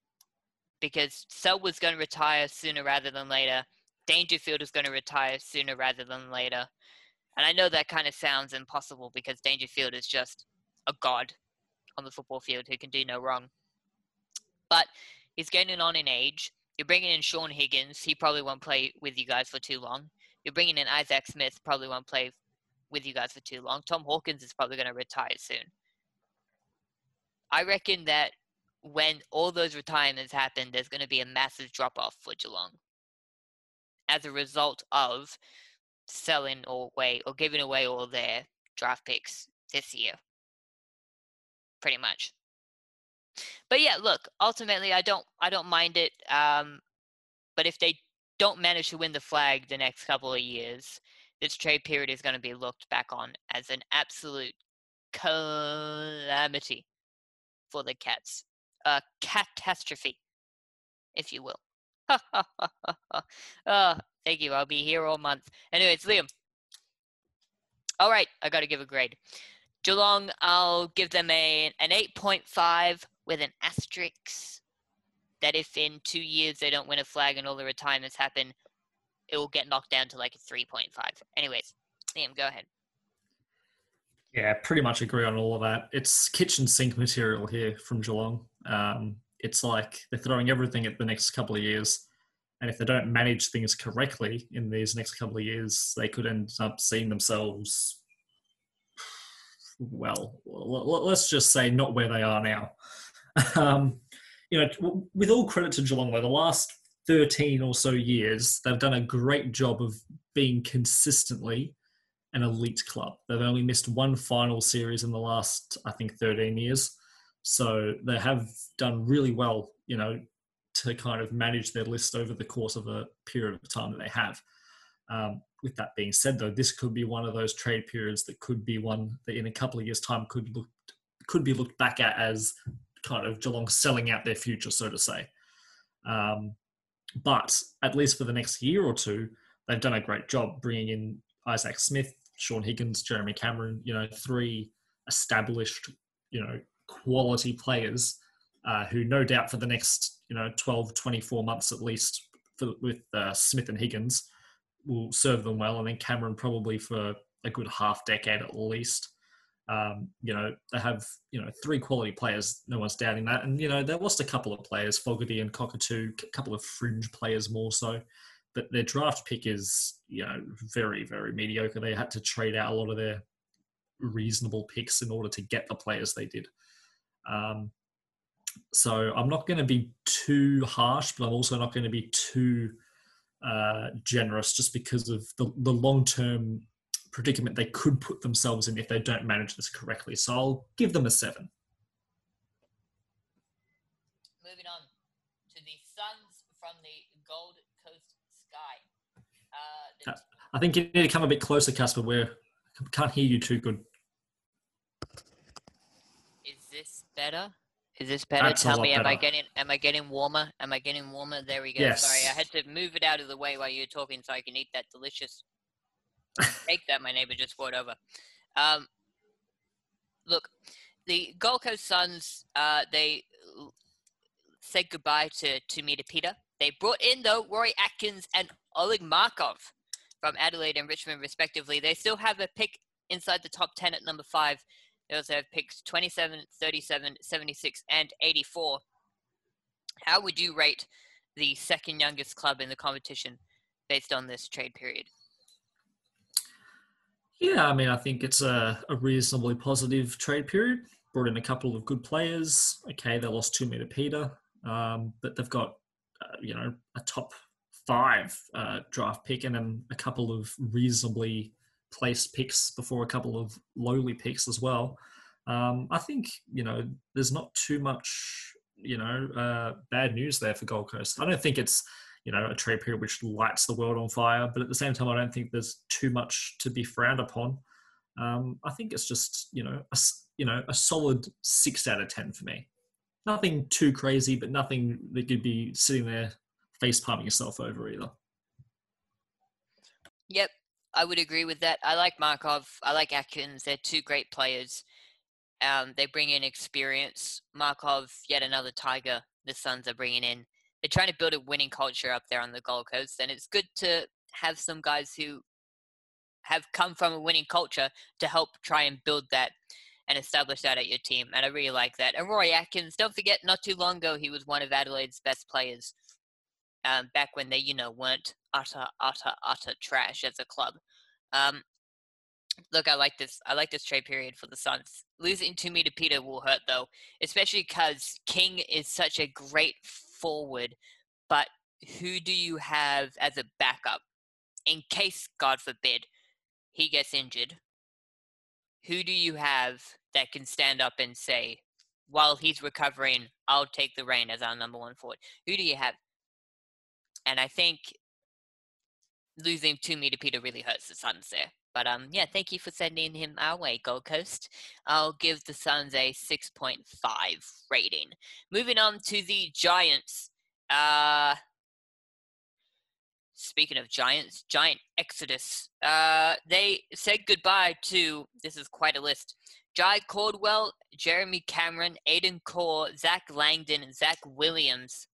Because Selwood's going to retire sooner rather than later. Dangerfield is going to retire sooner rather than later. And I know that kind of sounds impossible because Dangerfield is just a god on the football field who can do no wrong. But he's getting on in age. You're bringing in Shaun Higgins. He probably won't play with you guys for too long. You're bringing in Isaac Smith, probably won't play with you guys for too long. Tom Hawkins is probably going to retire soon. I reckon that when all those retirements happen, there's going to be a massive drop off for Geelong as a result of selling away or giving away all their draft picks this year. Pretty much. But yeah, look, ultimately I don't I don't mind it. Um, but if they don't manage to win the flag the next couple of years, this trade period is going to be looked back on as an absolute calamity for the Cats. A catastrophe, if you will. oh, thank you. I'll be here all month. Anyways, Liam. All right, I got to give a grade. Geelong, I'll give them a an 8.5 with an asterisk. That if in two years they don't win a flag and all the retirements happen, it will get knocked down to like a 3.5. Anyways, Liam, go ahead. Yeah, pretty much agree on all of that. It's kitchen sink material here from Geelong. Um, it's like they're throwing everything at the next couple of years. And if they don't manage things correctly in these next couple of years, they could end up seeing themselves, well, let's just say not where they are now. Um, you know, with all credit to Geelong, though, the last 13 or so years, they've done a great job of being consistently an elite club. They've only missed one final series in the last, I think, 13 years. So they have done really well, you know, to kind of manage their list over the course of a period of time that they have. Um, with that being said, though, this could be one of those trade periods that could be one that in a couple of years' time could look could be looked back at as kind of Geelong selling out their future, so to say. Um, but at least for the next year or two, they've done a great job bringing in Isaac Smith, Shaun Higgins, Jeremy Cameron. You know, three established, you know, quality players uh, who no doubt for the next you know 12 24 months at least for, with uh, smith and higgins will serve them well and then cameron probably for a good half decade at least um, you know they have you know three quality players no one's doubting that. And you know they lost a couple of players fogarty and cockatoo a couple of fringe players more so. But their draft pick is you know very very mediocre. They had to trade out a lot of their reasonable picks in order to get the players they did. Um, so I'm not going to be too harsh, but I'm also not going to be too uh, generous just because of the, the long term predicament they could put themselves in if they don't manage this correctly. So I'll give them a seven. Moving on to the Suns from the Gold Coast Sky. Uh, uh I think you need to come a bit closer, Casper. We can't hear you too good. Is this better? Is this better? That's Tell me, am I getting am I getting warmer? Am I getting warmer? There we go. Yes. Sorry, I had to move it out of the way while you were talking so I can eat that delicious cake that my neighbor just brought over. Um, look, the Gold Coast Suns, uh, they said goodbye to two meter Peter. They brought in though Rory Atkins and Oleg Markov from Adelaide and Richmond, respectively. They still have a pick inside the top ten at number five they also have picks 27, 37, 76, and 84. How would you rate the second youngest club in the competition based on this trade period? Yeah, I mean, I think it's a, a reasonably positive trade period. Brought in a couple of good players. Okay, they lost two meter Peter, um, but they've got uh, you know a top five uh, draft pick and then a couple of reasonably placed picks before a couple of lowly picks as well. Um, I think you know there's not too much you know uh, bad news there for Gold Coast. I don't think it's you know a trade period which lights the world on fire, but at the same time, I don't think there's too much to be frowned upon. Um, I think it's just you know a, you know a solid six out of ten for me. Nothing too crazy, but nothing that could be sitting there face palming yourself over either. Yep, I would agree with that. I like Markov. I like Atkins. They're two great players. Um, they bring in experience. Markov, yet another Tiger. The Suns are bringing in. They're trying to build a winning culture up there on the Gold Coast, and it's good to have some guys who have come from a winning culture to help try and build that and establish that at your team. And I really like that. And Rory Atkins, don't forget, not too long ago, he was one of Adelaide's best players. Um, back when they, you know, weren't utter, utter, utter trash as a club. Um, look, I like this. I like this trade period for the Suns. Losing meter Peter will hurt though, especially because King is such a great forward. But who do you have as a backup in case, God forbid, he gets injured? Who do you have that can stand up and say, while he's recovering, I'll take the reign as our number one forward? Who do you have? And I think losing two meter Peter really hurts the Suns there. But um, yeah, thank you for sending him our way, Gold Coast. I'll give the Suns a 6.5 rating. Moving on to the Giants. Uh, speaking of Giants, Giant Exodus. Uh, they said goodbye to, this is quite a list, Jye Caldwell, Jeremy Cameron, Aidan Corr, Zach Langdon, Zach Williams.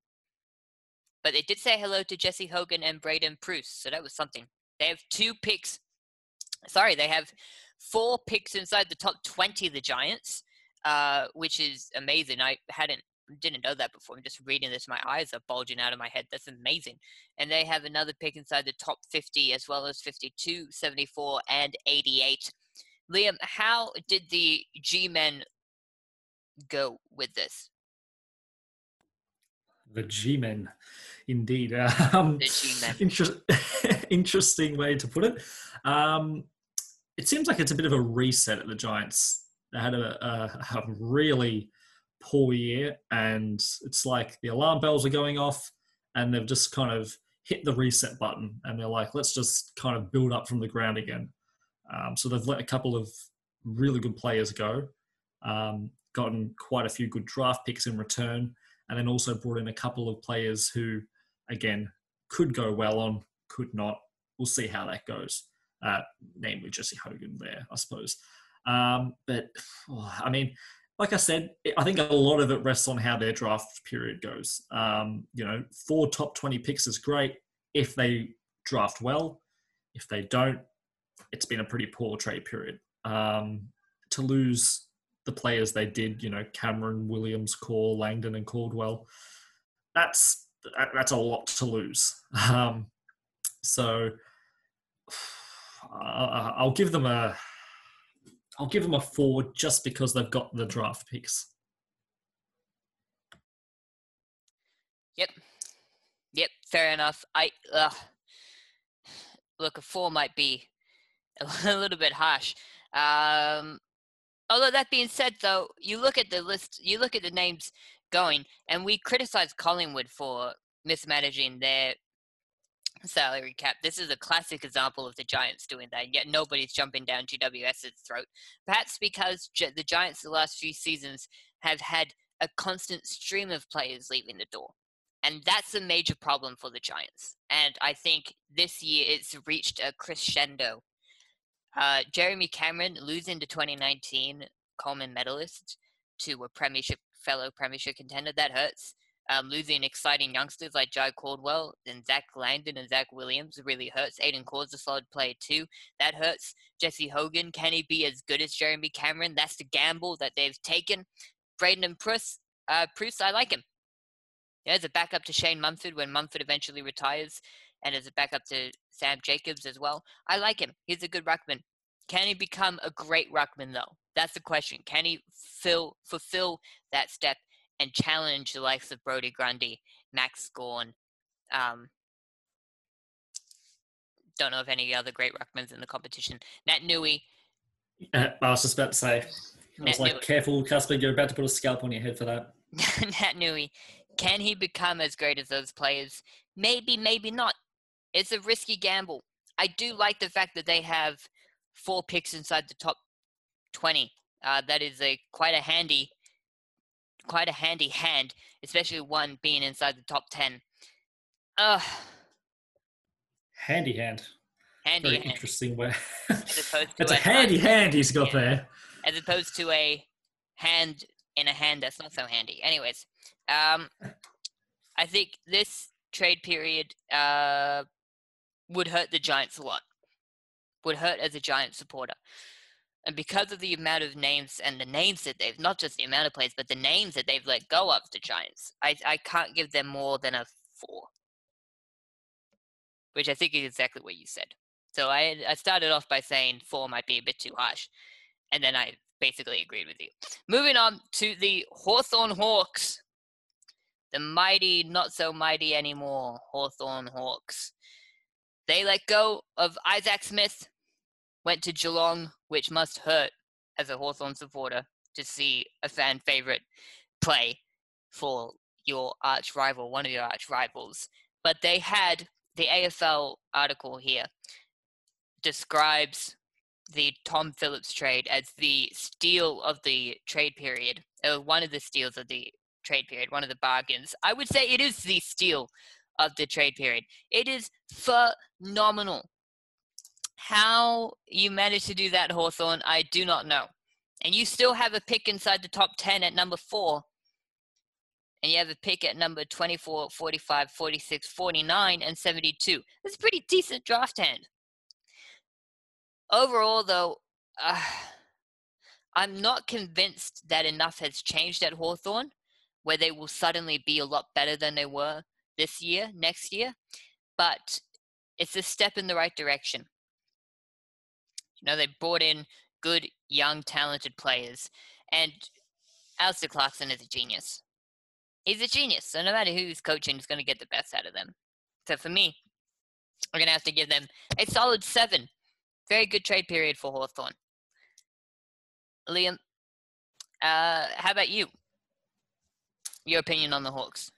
But they did say hello to Jesse Hogan and Braydon Preuss, so that was something. They have two picks. Sorry, they have four picks inside the top 20 of the Giants, uh, which is amazing. I hadn't didn't know that before. I'm just reading this. My eyes are bulging out of my head. That's amazing. And they have another pick inside the top 50 as well as 52, 74, and 88. Liam, how did the G Men go with this? The G Men, indeed. Um, the G Men. Inter- interesting way to put it. Um, it seems like it's a bit of a reset at the Giants. They had a, a, a really poor year, and it's like the alarm bells are going off, and they've just kind of hit the reset button, and they're like, let's just kind of build up from the ground again. Um, so they've let a couple of really good players go, um, gotten quite a few good draft picks in return, and then also brought in a couple of players who, again, could go well on, could not. We'll see how that goes. Uh, namely Jesse Hogan there, I suppose. Um, but oh, I mean, like I said, I think a lot of it rests on how their draft period goes. Um, you know, four top 20 picks is great if they draft well. If they don't, it's been a pretty poor trade period. Um, to lose the players they did, you know, Cameron, Williams, Corr, Langdon, and Caldwell, that's that's a lot to lose. Um, so I'll give them a I'll give them a four just because they've got the draft picks. Yep. Yep, fair enough. I uh, look a four might be a little bit harsh. Um, although that being said, though, you look at the list, you look at the names going, and we criticize Collingwood for mismanaging their salary cap. This is a classic example of the Giants doing that, and yet nobody's jumping down GWS's throat. Perhaps because the Giants, the last few seasons, have had a constant stream of players leaving the door. And that's a major problem for the Giants. And I think this year it's reached a crescendo. Uh, Jeremy Cameron losing to 2019 Coleman medalist to a premiership fellow premiership contender that hurts. Um, losing exciting youngsters like Jye Caldwell and Zach Langdon and Zach Williams really hurts. Aidan Corr's a solid player too. That hurts. Jesse Hogan, can he be as good as Jeremy Cameron? That's the gamble that they've taken. Braydon and uh, Preuss, I like him. Yeah, as a backup to Shane Mumford when Mumford eventually retires, and as a backup to Sam Jacobs as well. I like him. He's a good ruckman. Can he become a great ruckman though? That's the question. Can he fill, fulfill that step and challenge the likes of Brodie Grundy, Max Gawn. Um, don't know of any other great ruckmans in the competition. Naitanui. Uh, I was just about to say. I was like, careful, Casper, you're about to put a scalp on your head for that. Nat Nui. Can he become as great as those players? Maybe, maybe not. It's a risky gamble. I do like the fact that they have four picks inside the top 20. Uh, that is a quite a handy quite a handy hand, especially one being inside the top 10. Uh, handy hand. Handy Very hand. interesting way. it's a, a handy hand he's got there. As opposed to a hand in a hand that's not so handy. Anyways, um, I think this trade period uh, would hurt the Giants a lot. Would hurt as a Giant supporter. And because of the amount of names and the names that they've, not just the amount of players, but the names that they've let go of the Giants, I, I can't give them more than a four. Which I think is exactly what you said. So I, I started off by saying four might be a bit too harsh. And then I basically agreed with you. Moving on to the Hawthorn Hawks. The mighty, not so mighty anymore, Hawthorn Hawks. They let go of Isaac Smith, went to Geelong, which must hurt as a Hawthorn supporter to see a fan favorite play for your arch rival, one of your arch rivals. But they had the AFL article here describes the Tom Phillips trade as the steal of the trade period, or one of the steals of the trade period, one of the bargains. I would say it is the steal of the trade period. It is phenomenal. How you managed to do that, Hawthorn, I do not know. And you still have a pick inside the top 10 at number four. And you have a pick at number 24, 45, 46, 49, and 72. That's a pretty decent draft hand. Overall, though, uh, I'm not convinced that enough has changed at Hawthorn where they will suddenly be a lot better than they were this year, next year. But it's a step in the right direction. You know, they brought in good, young, talented players. And Alastair Clarkson is a genius. He's a genius. So no matter who's coaching, is going to get the best out of them. So for me, we're going to have to give them a solid seven. Very good trade period for Hawthorn. Liam, uh, how about you? Your opinion on the Hawks?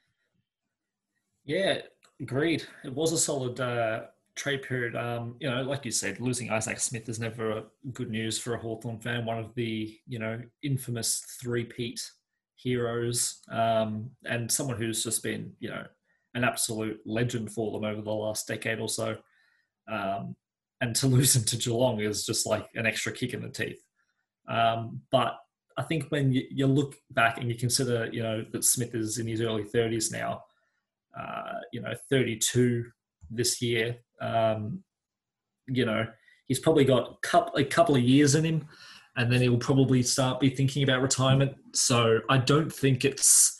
Yeah, agreed. It was a solid uh, trade period. Um, you know, like you said, losing Isaac Smith is never good news for a Hawthorn fan. One of the, you know, infamous three-peat heroes um, and someone who's just been, you know, an absolute legend for them over the last decade or so. Um, and to lose him to Geelong is just like an extra kick in the teeth. Um, but I think when you, you, look back and you consider, you know, that Smith is in his early 30s now, uh, you know, 32 this year, um, you know, he's probably got a couple, of years in him and then he'll probably start be thinking about retirement. So I don't think it's,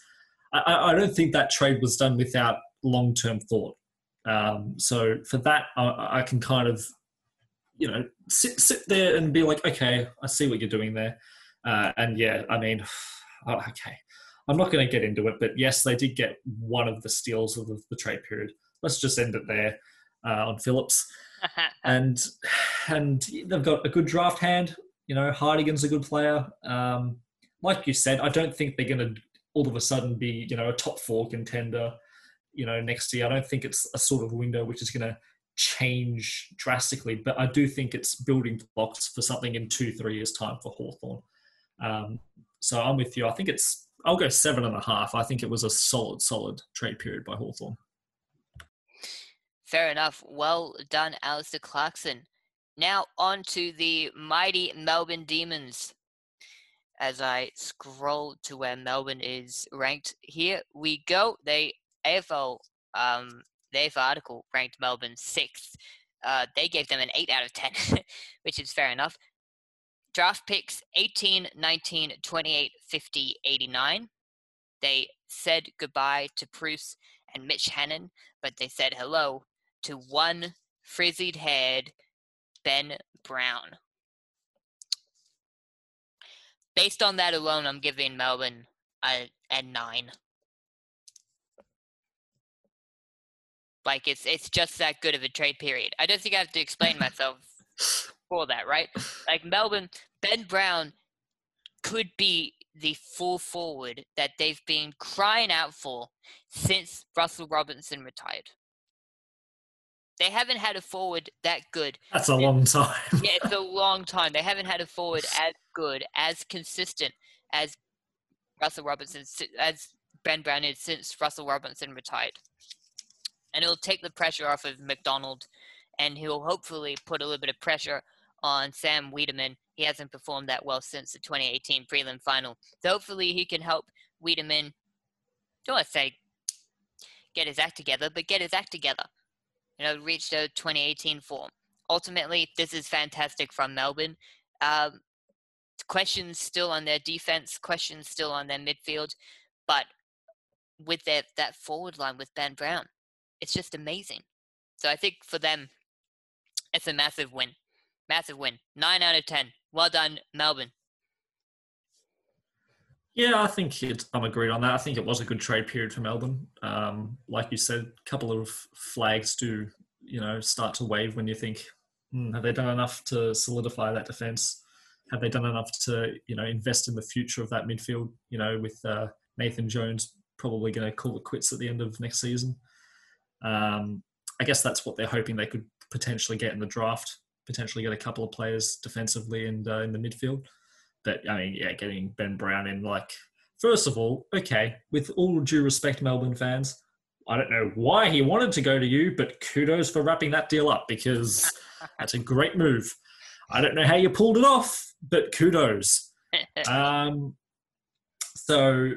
I, I don't think that trade was done without long-term thought. Um, so for that, I, I can kind of, you know, sit, sit there and be like, okay, I see what you're doing there. Uh, and yeah, I mean, oh, okay, I'm not going to get into it, but yes, they did get one of the steals of the, the trade period. Let's just end it there uh, on Phillips. and and they've got a good draft hand. You know, Hartigan's a good player. Um, like you said, I don't think they're going to all of a sudden be you know a top four contender. You know, next year. I don't think it's a sort of window which is going to change drastically, but I do think it's building blocks for something in two, three years' time for Hawthorn. Um, so I'm with you. I think it's, I'll go seven and a half. I think it was a solid, solid trade period by Hawthorn. Fair enough. Well done, Alastair Clarkson. Now on to the mighty Melbourne Demons. As I scroll to where Melbourne is ranked, here we go. They AFL, um, article ranked Melbourne sixth. Uh, they gave them an eight out of ten, which is fair enough. Draft picks 18, 19, 28, 50, 89. They said goodbye to Preuss and Mitch Hannan, but they said hello to one frizzed head, Ben Brown. Based on that alone, I'm giving Melbourne a, a nine. Like it's it's just that good of a trade period. I don't think I have to explain myself for that, right? Like Melbourne, Ben Brown could be the full forward that they've been crying out for since Russell Robinson retired. They haven't had a forward that good. That's a long time. yeah, it's a long time. They haven't had a forward as good, as consistent as Russell Robinson, as Ben Brown is since Russell Robinson retired. And it'll take the pressure off of McDonald, and he'll hopefully put a little bit of pressure on Sam Weideman. He hasn't performed that well since the 2018 prelim final. So hopefully he can help Weideman, don't want to say get his act together, but get his act together. You know, reached a 2018 form. Ultimately, this is fantastic from Melbourne. Um, questions still on their defense, questions still on their midfield, but with their that forward line with Ben Brown, it's just amazing. So I think for them, it's a massive win. Massive win. Nine out of ten. Well done, Melbourne. Yeah, I think it, I'm agreed on that. I think it was a good trade period for Melbourne. Um, like you said, a couple of flags do, you know, start to wave when you think, hmm, have they done enough to solidify that defence? Have they done enough to, you know, invest in the future of that midfield? You know, with uh, Nathan Jones probably going to call it quits at the end of next season. Um, I guess that's what they're hoping they could potentially get in the draft. potentially get a couple of players defensively and uh, in the midfield. But I mean, yeah, getting Ben Brown in, like, first of all, okay, with all due respect, Melbourne fans, I don't know why he wanted to go to you, but kudos for wrapping that deal up because that's a great move. I don't know how you pulled it off, but kudos. Um, so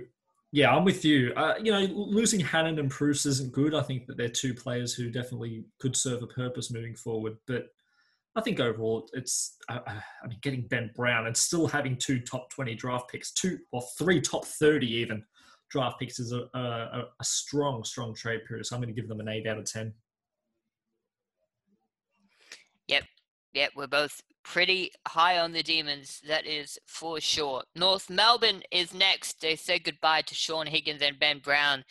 yeah, I'm with you. Uh, you know, losing Hannan and Preuss isn't good. I think that they're two players who definitely could serve a purpose moving forward. But I think overall, it's uh, uh I mean, getting Ben Brown and still having two top 20 draft picks, two or three top 30 even draft picks is a, a, a strong, strong trade period. So I'm going to give them an eight out of 10. Yep. Yep. We're both pretty high on the Demons, that is for sure. North Melbourne is next. They said goodbye to Shaun Higgins and Ben Brown.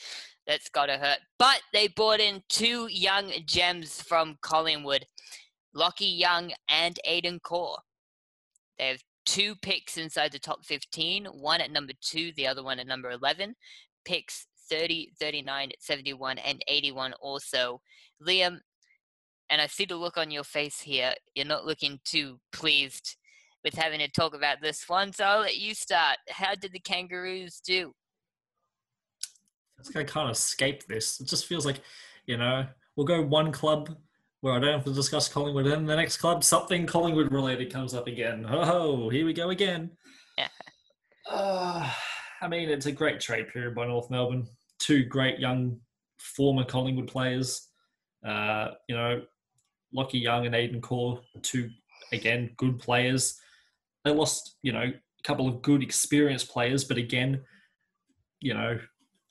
That's got to hurt. But they brought in two young gems from Collingwood Lachie Young and Aidan Corr. They have two picks inside the top 15, one at number two, the other one at number 11. Picks 30, 39, 71, and 81 also. Liam, and I see the look on your face here. You're not looking too pleased with having to talk about this one, so I'll let you start. How did the Kangaroos do? Going to kind of escape this. It just feels like, you know, we'll go one club where I don't have to discuss Collingwood, and the next club, something Collingwood related comes up again. Oh, here we go again. Yeah. Uh, I mean, it's a great trade period by North Melbourne. Two great young former Collingwood players. Uh, you know, Lachie Young and Aidan Corr, two again good players. They lost, you know, a couple of good experienced players, but again, you know,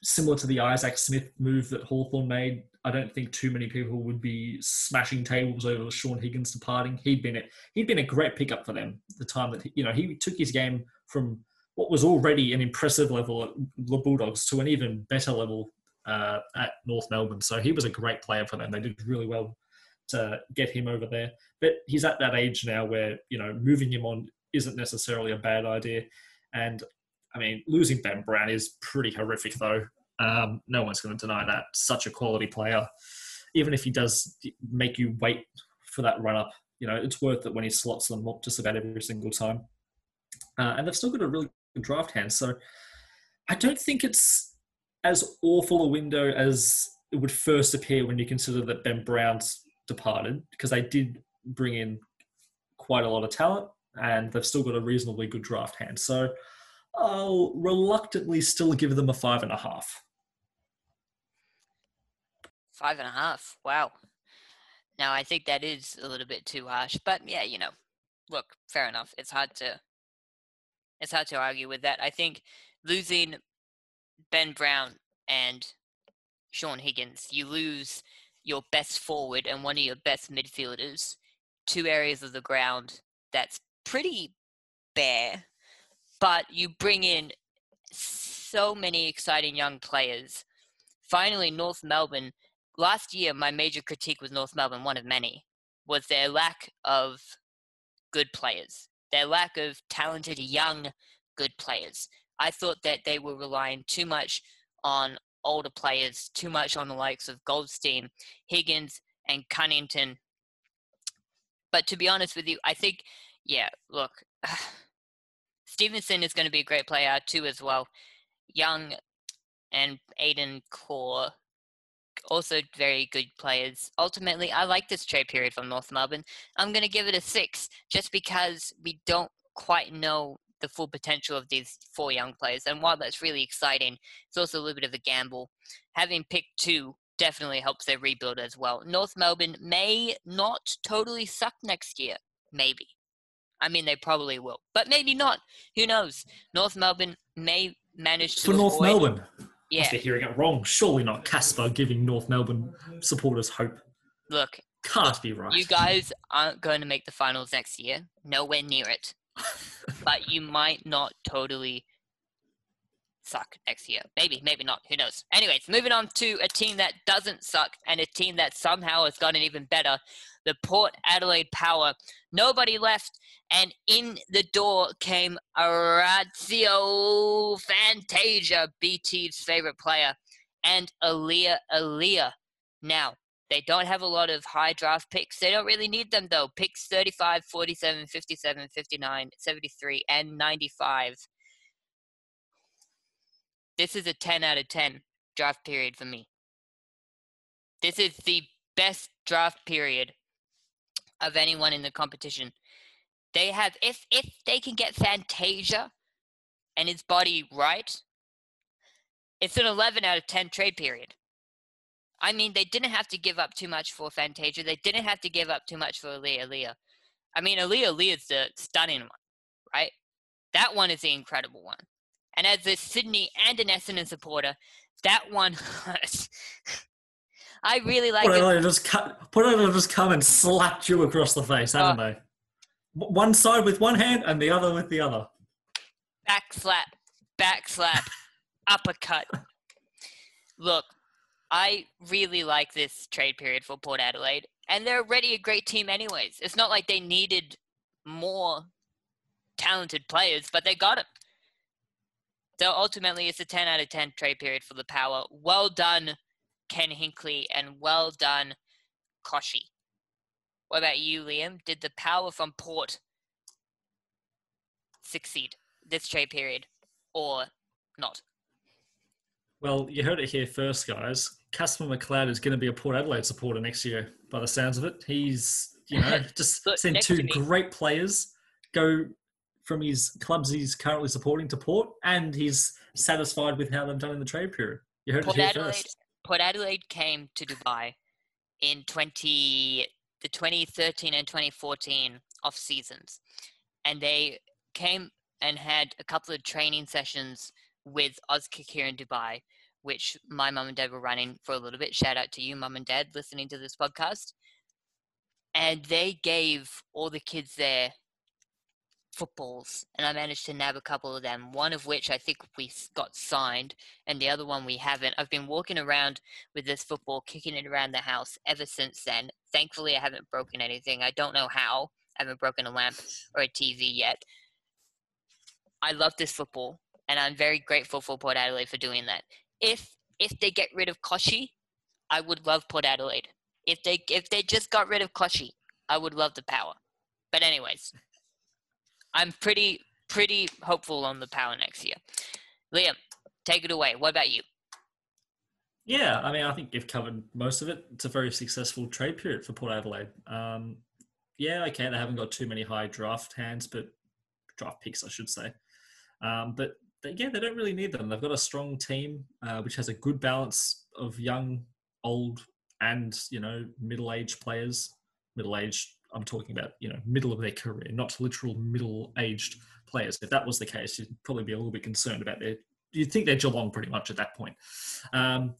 similar to the Isaac Smith move that Hawthorn made, I don't think too many people would be smashing tables over Shaun Higgins departing. He'd been a, he'd been a great pickup for them. The time that you know he took his game from what was already an impressive level at the Bulldogs to an even better level uh, at North Melbourne. So he was a great player for them. They did really well to get him over there. But he's at that age now where you know moving him on isn't necessarily a bad idea. And I mean, losing Ben Brown is pretty horrific, though. Um, no one's going to deny that. Such a quality player, even if he does make you wait for that run up, you know, it's worth it when he slots them up just about every single time. Uh, and they've still got a really good draft hand, so I don't think it's as awful a window as it would first appear when you consider that Ben Brown's departed because they did bring in quite a lot of talent and they've still got a reasonably good draft hand. So I'll reluctantly still give them a five and a half. Five and a half. Wow. Now I think that is a little bit too harsh, but yeah, you know, look, fair enough. It's hard to it's hard to argue with that. I think losing Ben Brown and Shaun Higgins, you lose your best forward and one of your best midfielders, two areas of the ground that's pretty bare, but you bring in so many exciting young players. Finally, North Melbourne. Last year, my major critique with North Melbourne, one of many, was their lack of good players, their lack of talented young good players. I thought that they were relying too much on older players, too much on the likes of Goldstein, Higgins, and Cunnington. But to be honest with you, I think, yeah, look, Stephenson is going to be a great player too, as well. Young and Aidan Corr, also very good players. Ultimately, I like this trade period from North Melbourne. I'm going to give it a six just because we don't quite know the full potential of these four young players. And while that's really exciting, it's also a little bit of a gamble. Having picked two definitely helps their rebuild as well. North Melbourne may not totally suck next year. Maybe. I mean, they probably will, but maybe not. Who knows? North Melbourne may manage to. For North Melbourne? Yeah. Must be hearing it wrong. Surely not Casper giving North Melbourne supporters hope. Look. Can't be right. You guys aren't going to make the finals next year. Nowhere near it but you might not totally suck next year. Maybe, maybe not. Who knows? Anyways, moving on to a team that doesn't suck and a team that somehow has gotten even better. The Port Adelaide Power. Nobody left, and in the door came Orazio Fantasia, BT's favorite player, and Aliir Aliir. Now, They don't have a lot of high draft picks. They don't really need them though. Picks 35, 47, 57, 59, 73, and 95. This is a 10 out of 10 draft period for me. This is the best draft period of anyone in the competition. They have if if they can get Fantasia and his body right, it's an 11 out of 10 trade period. I mean, they didn't have to give up too much for Fantasia. They didn't have to give up too much for Aliir Aliir. I mean, Aliir is the stunning one, right? That one is the incredible one. And as a Sydney and an Essendon supporter, that one hurts. I really like Port it. Adelaide just cut, Port Adelaide just come and slapped you across the face, oh. haven't they? One side with one hand and the other with the other. back slap, back slap, uppercut. Look, I really like this trade period for Port Adelaide, and they're already a great team, anyways. It's not like they needed more talented players, but they got them. So ultimately, it's a 10 out of 10 trade period for the Power. Well done, Ken Hinkley, and well done, Kochie. What about you, Liam? Did the Power from Port succeed this trade period or not? Well, you heard it here first, guys. Casper McLeod is going to be a Port Adelaide supporter next year, by the sounds of it. He's, you know, just Look, seen two great players go from his clubs he's currently supporting to Port, and he's satisfied with how they've done in the trade period. You heard Port it here Adelaide, first. Port Adelaide came to Dubai in 20 the 2013 and 2014 off seasons, and they came and had a couple of training sessions with Auskick here in Dubai, which my mum and dad were running for a little bit. Shout out to you, mum and dad, listening to this podcast. And they gave all the kids there footballs, and I managed to nab a couple of them. One of which I think we got signed, and the other one we haven't. I've been walking around with this football, kicking it around the house ever since then. Thankfully, I haven't broken anything. I don't know how. I haven't broken a lamp or a TV yet. I love this football, and I'm very grateful for Port Adelaide for doing that. If if they get rid of Kochie, I would love Port Adelaide. If they if they just got rid of Kochie, I would love the power. But anyways, I'm pretty pretty hopeful on the power next year. Liam, take it away. What about you? Yeah, I mean, I think you've covered most of it. It's a very successful trade period for Port Adelaide. Um, yeah, okay, they haven't got too many high draft hands, but draft picks, I should say. Um, but they, yeah, they don't really need them. They've got a strong team uh, which has a good balance of young, old, and you know middle-aged players. Middle-aged, I'm talking about you know middle of their career, not literal middle-aged players. If that was the case, you'd probably be a little bit concerned about their. You'd think they're Geelong pretty much at that point. Um,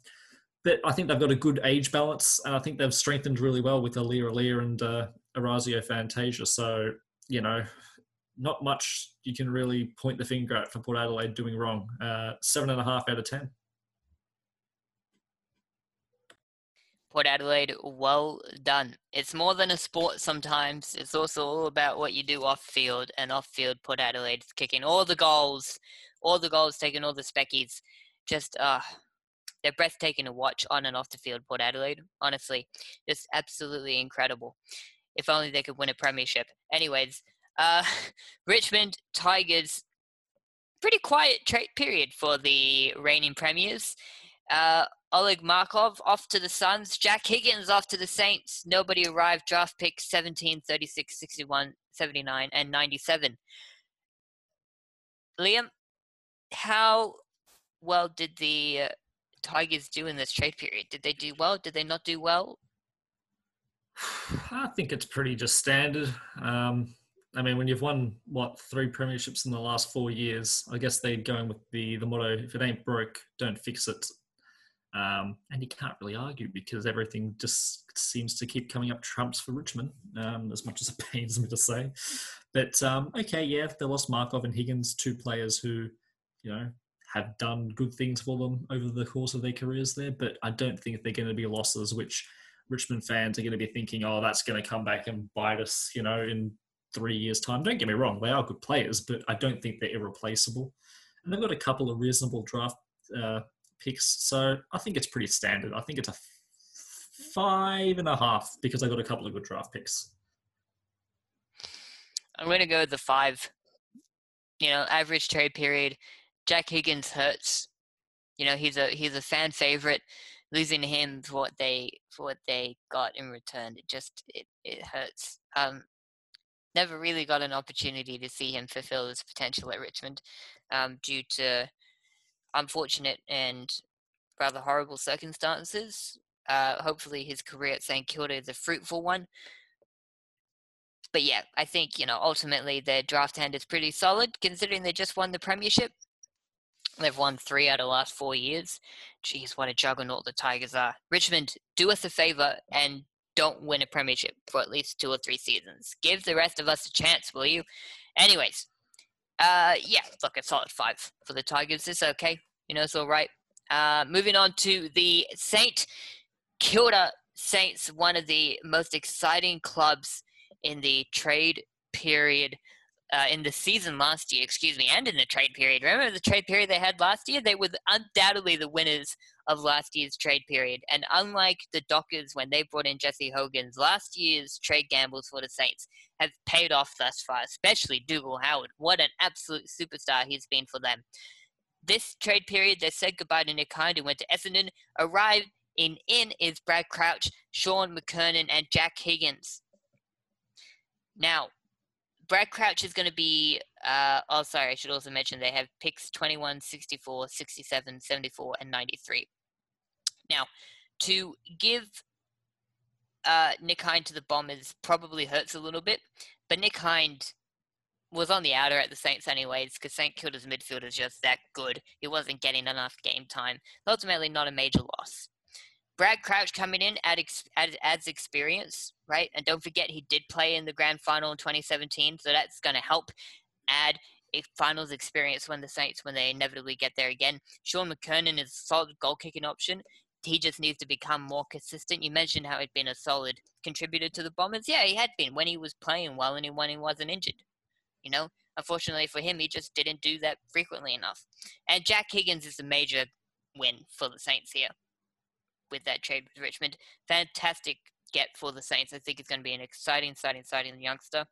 but I think they've got a good age balance, and I think they've strengthened really well with Aliir Aliir and uh, Fantasia. So, you know, not much you can really point the finger at for Port Adelaide doing wrong. Uh, seven and a half out of ten. Port Adelaide, well done. It's more than a sport sometimes. It's also all about what you do off field, and off field, Port Adelaide's kicking all the goals, all the goals, taking all the speckies. Just, uh, they're breathtaking to watch on and off the field, Port Adelaide. Honestly, just absolutely incredible. If only they could win a premiership. Anyways, uh, Richmond Tigers, pretty quiet trade period for the reigning premiers. Uh, Oleg Markov off to the Suns. Jack Higgins off to the Saints. Nobody arrived. Draft picks 17, 36, 61, 79, and 97. Liam, how well did the uh, Tigers do in this trade period? Did they do well? Did they not do well? I think it's pretty just standard. Um, I mean, when you've won what three premierships in the last four years, I guess they're going with the the motto: "If it ain't broke, don't fix it." Um, and you can't really argue because everything just seems to keep coming up trumps for Richmond, um, as much as it pains me to say. But um, okay, yeah, they lost Markov and Higgins, two players who, you know, have done good things for them over the course of their careers there. But I don't think they're going to be losses which Richmond fans are going to be thinking, oh, that's going to come back and bite us, you know, in three years' time. Don't get me wrong, they are good players, but I don't think they're irreplaceable. And they've got a couple of reasonable draft uh, picks, so I think it's pretty standard. I think it's a five and a half because I got a couple of good draft picks. I'm going to go the five. You know, average trade period. Jack Higgins hurts. You know, he's a he's a fan favorite. Losing him for what they for what they got in return, it just it, it hurts. Um, never really got an opportunity to see him fulfill his potential at Richmond, um, due to unfortunate and rather horrible circumstances. Uh, hopefully, his career at St Kilda is a fruitful one. But yeah, I think you know ultimately their draft hand is pretty solid considering they just won the premiership. They've won three out of the last four years. Jeez, what a juggernaut the Tigers are. Richmond, do us a favor and don't win a premiership for at least two or three seasons. Give the rest of us a chance, will you? Anyways, uh, yeah, look, a solid five for the Tigers. It's okay. You know, it's all right. Uh, moving on to the St. Kilda Saints, one of the most exciting clubs in the trade period, uh, in the season last year, excuse me, and in the trade period. Remember the trade period they had last year? They were undoubtedly the winners of last year's trade period. And unlike the Dockers when they brought in Jesse Hogan's, last year's trade gambles for the Saints have paid off thus far, especially Dougal Howard. What an absolute superstar he's been for them. This trade period, they said goodbye to Nick Hind and went to Essendon. Arrived in in is Brad Crouch, Shaun McKernan, and Jack Higgins. Now, Brad Crouch is going to be, uh, oh, sorry, I should also mention they have picks 21, 64, 67, 74, and 93. Now, to give uh, Nick Hind to the Bombers probably hurts a little bit, but Nick Hind was on the outer at the Saints anyways because St Kilda's midfield is just that good. He wasn't getting enough game time. Ultimately, not a major loss. Brad Crouch coming in add add, adds experience, right? And don't forget he did play in the grand final in 2017, so that's going to help add a finals experience when the Saints when they inevitably get there again. Shaun McKernan is a solid goal kicking option. He just needs to become more consistent. You mentioned how he'd been a solid contributor to the Bombers. Yeah, he had been when he was playing well and when he wasn't injured. You know, unfortunately for him, he just didn't do that frequently enough. And Jack Higgins is a major win for the Saints here with that trade with Richmond. Fantastic get for the Saints. I think it's going to be an exciting, exciting, exciting youngster.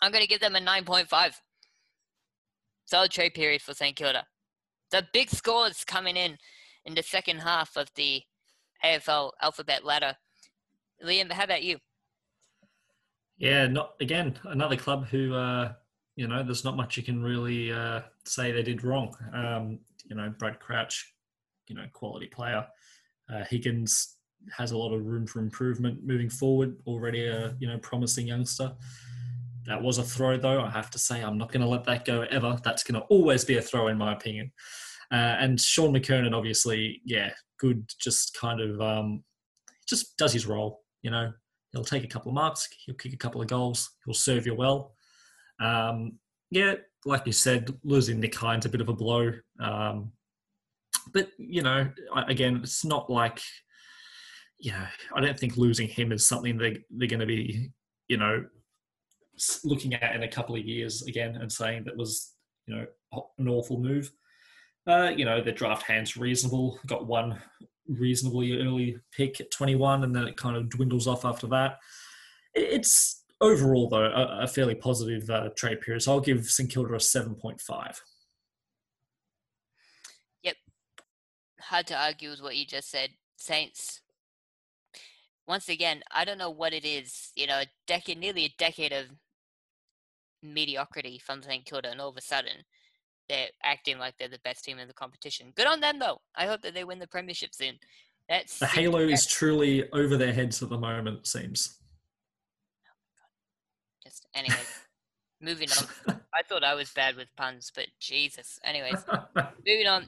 I'm going to give them a 9.5. Solid trade period for St Kilda. The big scores coming in in the second half of the AFL alphabet ladder. Liam, how about you? Yeah, not again another club who uh, you know there's not much you can really uh, say they did wrong. Um, you know, Brad Crouch, you know, quality player. Uh, Higgins has a lot of room for improvement moving forward. Already a you know promising youngster. That was a throw, though. I have to say, I'm not going to let that go ever. That's going to always be a throw, in my opinion. Uh, and Shaun McKernan, obviously, yeah, good. Just kind of um, just does his role. You know, he'll take a couple of marks, he'll kick a couple of goals, he'll serve you well. Um, yeah, like you said, losing Nick Hind's a bit of a blow. Um, but you know, again, it's not like you know. I don't think losing him is something they they're going to be you know looking at in a couple of years again and saying that was you know an awful move. Uh, you know, the draft hand's reasonable. Got one reasonably early pick at 21, and then it kind of dwindles off after that. It's overall though a, a fairly positive uh, trade period. So I'll give St Kilda a 7.5. Yep. hard to argue with what you just said. Saints, once again, I don't know what it is. You know, a decade, nearly a decade of mediocrity from St Kilda, and all of a sudden they're acting like they're the best team in the competition. Good on them, though. I hope that they win the premiership soon. That's the halo is truly over their heads at the moment. Seems. Oh, Just anyway, moving on. I thought I was bad with puns, but Jesus. Anyways, moving on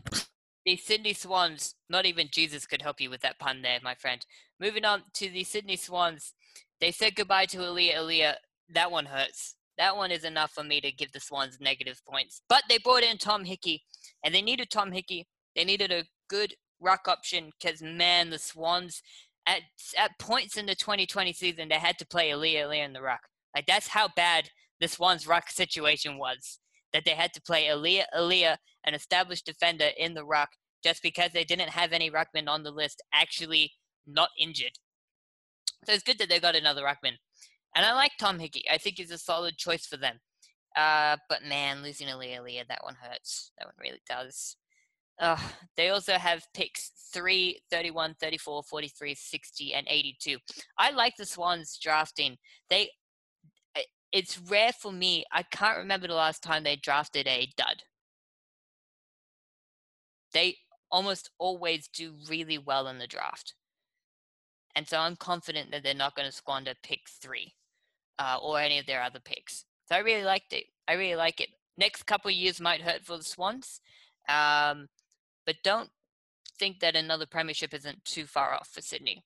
the Sydney Swans, not even Jesus could help you with that pun there, my friend. Moving on to the Sydney Swans, they said goodbye to Aliir Aliir. That one hurts. That one is enough for me to give the Swans negative points. But they brought in Tom Hickey, and they needed Tom Hickey. They needed a good ruck option because, man, the Swans, at, at points in the 2020 season, they had to play Aliir Aliir in the ruck. Like, that's how bad the Swans' ruck situation was that they had to play Aliir Aliir, an established defender, in the ruck just because they didn't have any ruckmen on the list actually not injured. So it's good that they got another ruckman. And I like Tom Hickey. I think he's a solid choice for them. Uh, but man, losing Aliir Aliir, that one hurts. That one really does. Uh, they also have picks 3, 31, 34, 43, 60, and 82. I like the Swans drafting. They, it's rare for me. I can't remember the last time they drafted a dud. They almost always do really well in the draft. And so I'm confident that they're not going to squander pick three uh, or any of their other picks. So I really liked it. I really like it. Next couple years might hurt for the Swans, um, but don't think that another premiership isn't too far off for Sydney.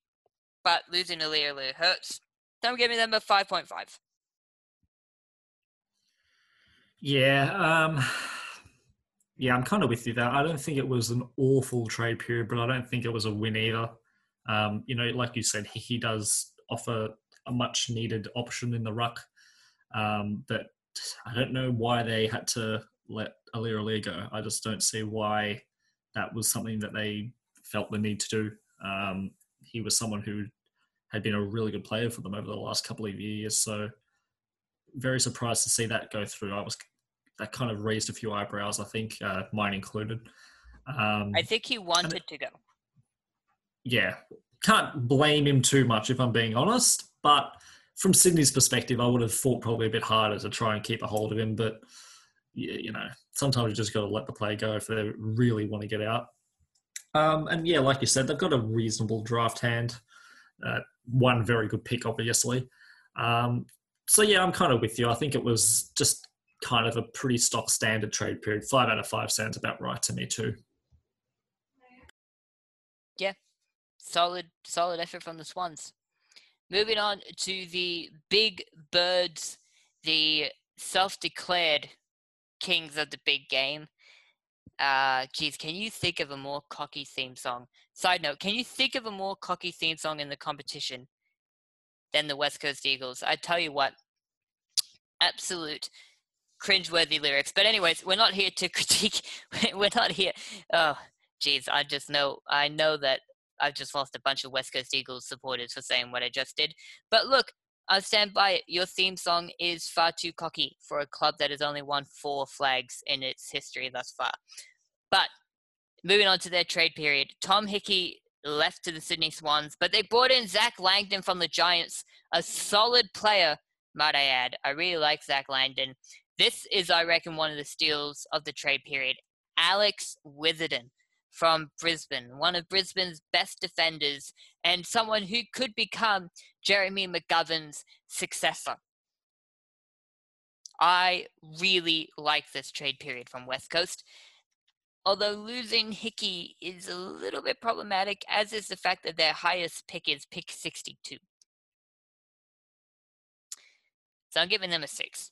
But losing Aliir hurts. Don't give me them a 5.5. Yeah, um, yeah, I'm kind of with you there. I don't think it was an awful trade period, but I don't think it was a win either. Um, you know, like you said, he does offer a much needed option in the ruck. Um, that I don't know why they had to let Aliir go. I just don't see why that was something that they felt the need to do. Um, he was someone who had been a really good player for them over the last couple of years. So very surprised to see that go through. I was that kind of raised a few eyebrows. I think uh, mine included. Um, I think he wanted to go. Yeah, can't blame him too much if I'm being honest. But from Sydney's perspective, I would have fought probably a bit harder to try and keep a hold of him. But you know, sometimes you just got to let the play go if they really want to get out. Um, and yeah, like you said, they've got a reasonable draft hand. Uh, one very good pick, obviously. Um, so yeah, I'm kind of with you. I think it was just kind of a pretty stock standard trade period. Five out of five sounds about right to me too. Yeah, solid, solid effort from the Swans. Moving on to the big birds, the self-declared kings of the big game. Uh, geez, can you think of a more cocky theme song? Side note, can you think of a more cocky theme song in the competition than the West Coast Eagles? I tell you what, absolute cringeworthy lyrics. But anyways, we're not here to critique. we're not here. Oh, geez, I just know. I know that I've just lost a bunch of West Coast Eagles supporters for saying what I just did. But look, I stand by it. Your theme song is far too cocky for a club that has only won four flags in its history thus far. But moving on to their trade period, Tom Hickey left to the Sydney Swans, but they brought in Zach Langdon from the Giants, a solid player, might I add. I really like Zach Langdon. This is, I reckon, one of the steals of the trade period. Alex Witherden from Brisbane, one of Brisbane's best defenders, and someone who could become Jeremy McGovern's successor. I really like this trade period from West Coast. Although losing Hickey is a little bit problematic, as is the fact that their highest pick is pick 62. So I'm giving them a six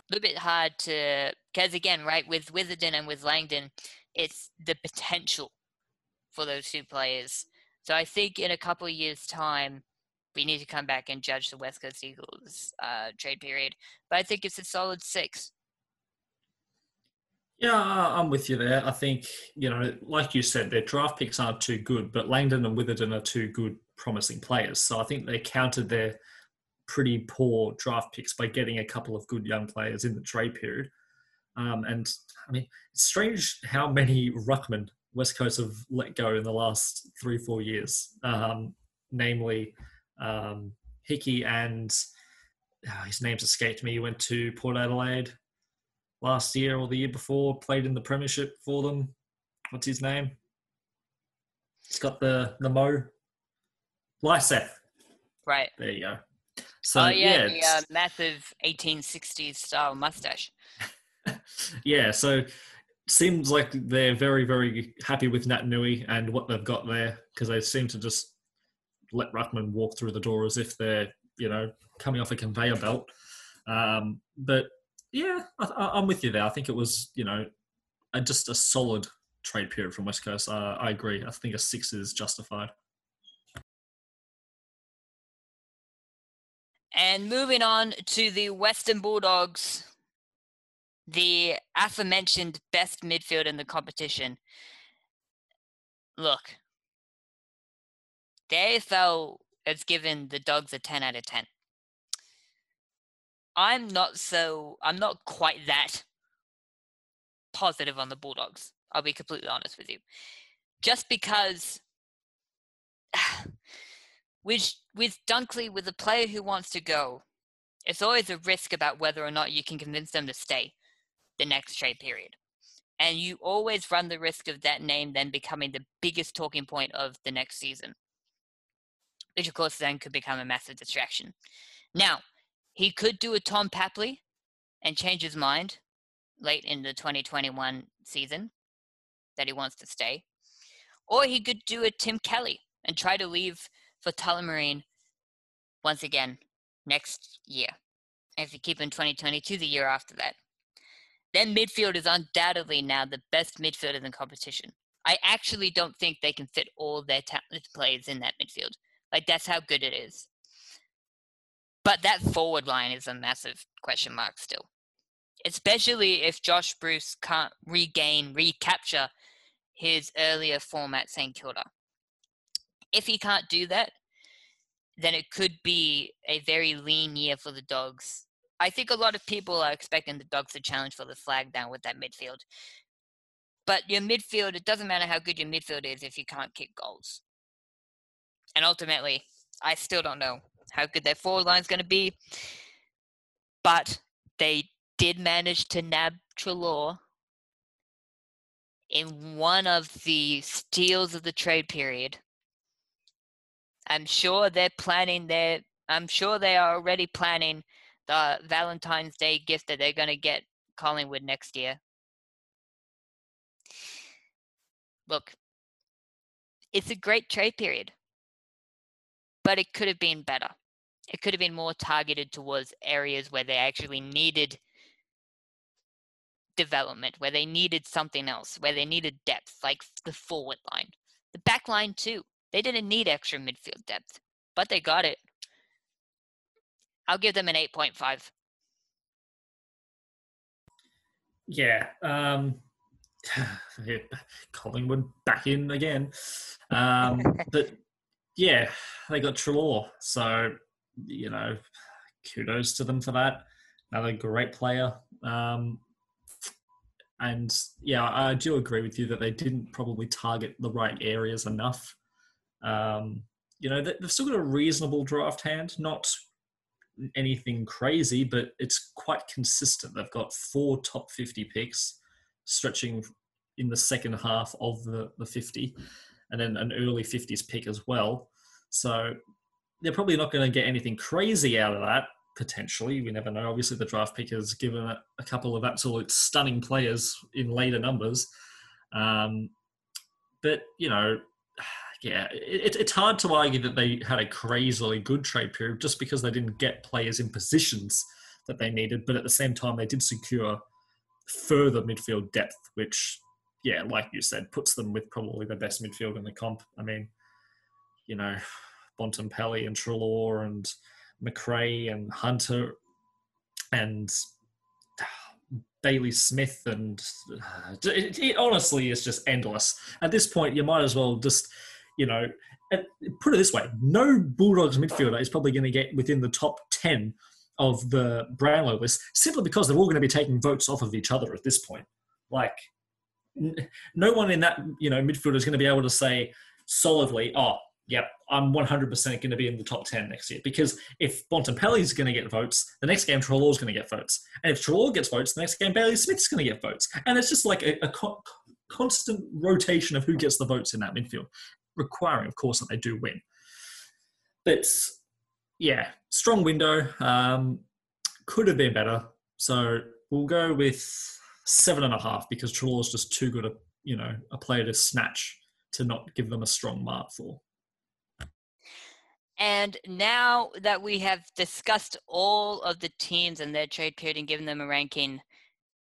A little bit hard to because again, right, with Witherden and with Langdon, it's the potential for those two players. So I think in a couple of years' time, we need to come back and judge the West Coast Eagles uh, trade period. But I think it's a solid six. Yeah, I'm with you there. I think, you know, like you said, their draft picks aren't too good, but Langdon and Witherden are two good, promising players. So I think they countered their pretty poor draft picks by getting a couple of good young players in the trade period. Um, and I mean, it's strange how many ruckmen West Coast have let go in the last three, four years. Um, namely, um, Hickey and oh, his name's escaped me. He went to Port Adelaide last year or the year before, played in the Premiership for them. What's his name? He's got the the mo. Lycett. Right. There you go. So oh, yeah, yeah the uh, massive 1860s style mustache. yeah, so seems like they're very, very happy with Naitanui and what they've got there because they seem to just let Ruckman walk through the door as if they're, you know, coming off a conveyor belt. Um, but yeah, I, am with you there. I think it was, you know, a, just a solid trade period from West Coast. Uh, I agree. I think a six is justified. And moving on to the Western Bulldogs, the aforementioned best midfield in the competition. Look, the AFL has given the Dogs a 10 out of 10. I'm not so, I'm not quite that positive on the Bulldogs. I'll be completely honest with you. Just because with with Dunkley, with a player who wants to go, it's always a risk about whether or not you can convince them to stay the next trade period. And you always run the risk of that name then becoming the biggest talking point of the next season, which of course then could become a massive distraction. Now, he could do a Tom Papley and change his mind late in the 2021 season that he wants to stay. Or he could do a Tim Kelly and try to leave for Tullamarine once again next year. if you keep in 2022, the year after that. Then midfield is undoubtedly now the best midfield in competition. I actually don't think they can fit all their talented players in that midfield. Like that's how good it is. But that forward line is a massive question mark still. Especially if Josh Bruce can't regain, recapture his earlier form at St Kilda. If he can't do that, then it could be a very lean year for the Dogs. I think a lot of people are expecting the Dogs to challenge for the flag down with that midfield. But your midfield, it doesn't matter how good your midfield is if you can't kick goals. And ultimately, I still don't know how good their forward line is going to be. But they did manage to nab Treloar in one of the steals of the trade period. I'm sure they're planning their I'm sure they are already planning Valentine's Day gift that they're going to get Collingwood next year. Look, it's a great trade period, but it could have been better. It could have been more targeted towards areas where they actually needed development, where they needed something else, where they needed depth, like the forward line. The back line, too. They didn't need extra midfield depth, but they got it. I'll give them an 8.5. Yeah. Um, Collingwood back in again. Um, but yeah, they got Treloar. So, you know, kudos to them for that. Another great player. Um, and yeah, I do agree with you that they didn't probably target the right areas enough. Um, you know, they've still got a reasonable draft hand, not anything crazy, but it's quite consistent. They've got four top 50 picks stretching in the second half of the, the 50, and then an early 50s pick as well. So they're probably not going to get anything crazy out of that, potentially. We never know. Obviously, the draft pick has given a, a couple of absolute stunning players in later numbers. Um, but, you know, yeah, it, it's hard to argue that they had a crazily good trade period just because they didn't get players in positions that they needed. But at the same time, they did secure further midfield depth, which, yeah, like you said, puts them with probably the best midfield in the comp. I mean, you know, Bontempelli and Treloar and Macrae and Hunter and Bailey Smith and uh, it, it, honestly is just endless. At this point, you might as well just you know, put it this way: no Bulldogs midfielder is probably going to get within the top ten of the Brownlow list simply because they're all going to be taking votes off of each other at this point. Like, no one in that you know midfielder is going to be able to say solidly, "Oh, yep, I'm 100% going to be in the top 10 next year. Because if Bontempelli is going to get votes, the next game Treloar is going to get votes. And if Treloar gets votes, the next game Bailey Smith's going to get votes. And it's just like a, a co- constant rotation of who gets the votes in that midfield requiring, of course, that they do win. But yeah, strong window. Um, could have been better. So we'll go with seven and a half because Treloar is just too good a you know a player to snatch to not give them a strong mark for. And now that we have discussed all of the teams and their trade period and given them a ranking,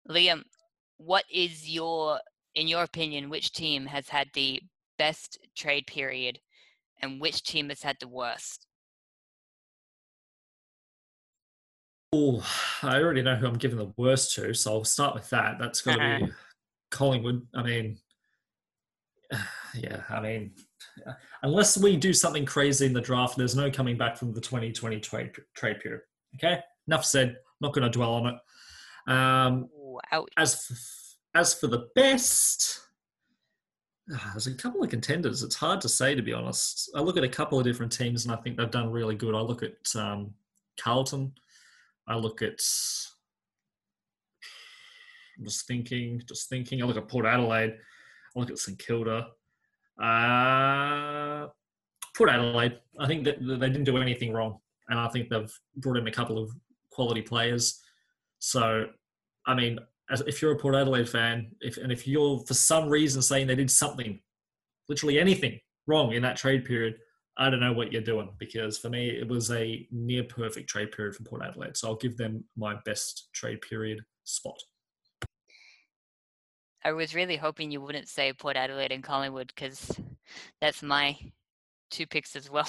Liam, what is your, in your opinion, which team has had the best trade period and which team has had the worst? Oh, I already know who I'm giving the worst to, so I'll start with that. That's got to be Collingwood. I mean, yeah, I mean, unless we do something crazy in the draft, there's no coming back from the 2020 trade, trade period. Okay, enough said. Not going to dwell on it. Um. As for, as for the best, there's a couple of contenders. It's hard to say, to be honest. I look at a couple of different teams, and I think they've done really good. I look at um, Carlton. I look at. I'm just thinking, just thinking. I look at Port Adelaide. I look at St Kilda. Uh, Port Adelaide. I think that they didn't do anything wrong, and I think they've brought in a couple of quality players. So, I mean, as, if you're a Port Adelaide fan, if and if you're for some reason saying they did something, literally anything wrong in that trade period, I don't know what you're doing because for me it was a near perfect trade period for Port Adelaide. So I'll give them my best trade period spot. I was really hoping you wouldn't say Port Adelaide and Collingwood because that's my two picks as well.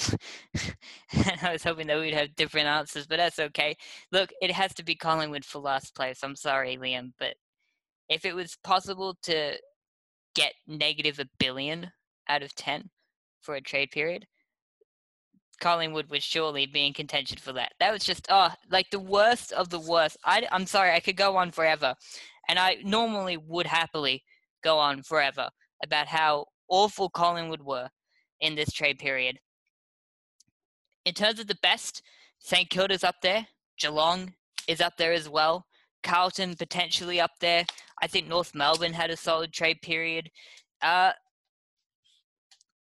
and I was hoping that we'd have different answers, but that's okay. Look, it has to be Collingwood for last place. I'm sorry, Liam, but if it was possible to get negative a billion out of 10 for a trade period, Collingwood would surely be in contention for that. That was just, oh, like the worst of the worst. I, I'm sorry, I could go on forever. And I normally would happily go on forever about how awful Collingwood were in this trade period. In terms of the best, St Kilda's up there. Geelong is up there as well. Carlton potentially up there. I think North Melbourne had a solid trade period. Uh,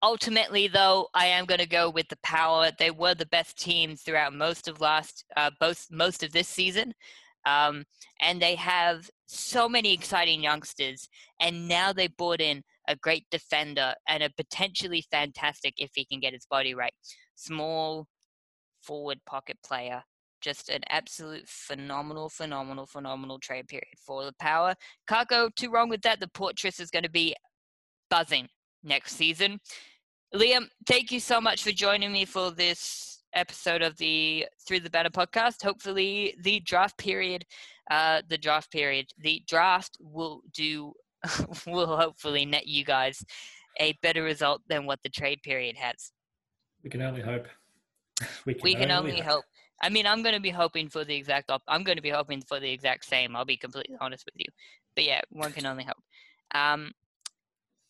ultimately, though, I am going to go with the Power. They were the best team throughout most of last, uh, both most of this season, um, and they have so many exciting youngsters. And now they brought in a great defender and a potentially fantastic, if he can get his body right, small forward pocket player. Just an absolute phenomenal, phenomenal, phenomenal trade period for the power. Can't go too wrong with that. The Portress is going to be buzzing next season. Liam, thank you so much for joining me for this episode of the Through the Banner podcast. Hopefully, the draft period, uh, the draft period, the draft will do will hopefully net you guys a better result than what the trade period has. We can only hope. We can, we can only, only hope. hope. I mean, I'm going to be hoping for the exact. Op- I'm going to be hoping for the exact same. I'll be completely honest with you. But yeah, one can only hope. Um,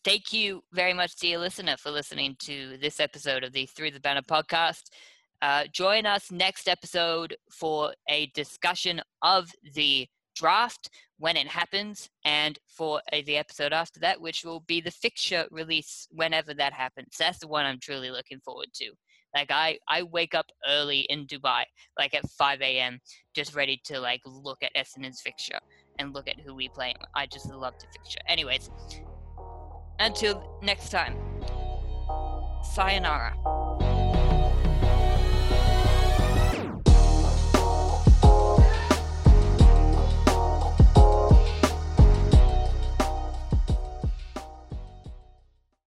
thank you very much, dear listener, for listening to this episode of the Through the Banner podcast. Uh, join us next episode for a discussion of the draft when it happens, and for uh, the episode after that, which will be the fixture release whenever that happens. That's the one I'm truly looking forward to. Like I, I wake up early in Dubai, like at 5 a.m., just ready to like look at Essendon's fixture and look at who we play. I just love the fixture. Anyways, until next time, sayonara.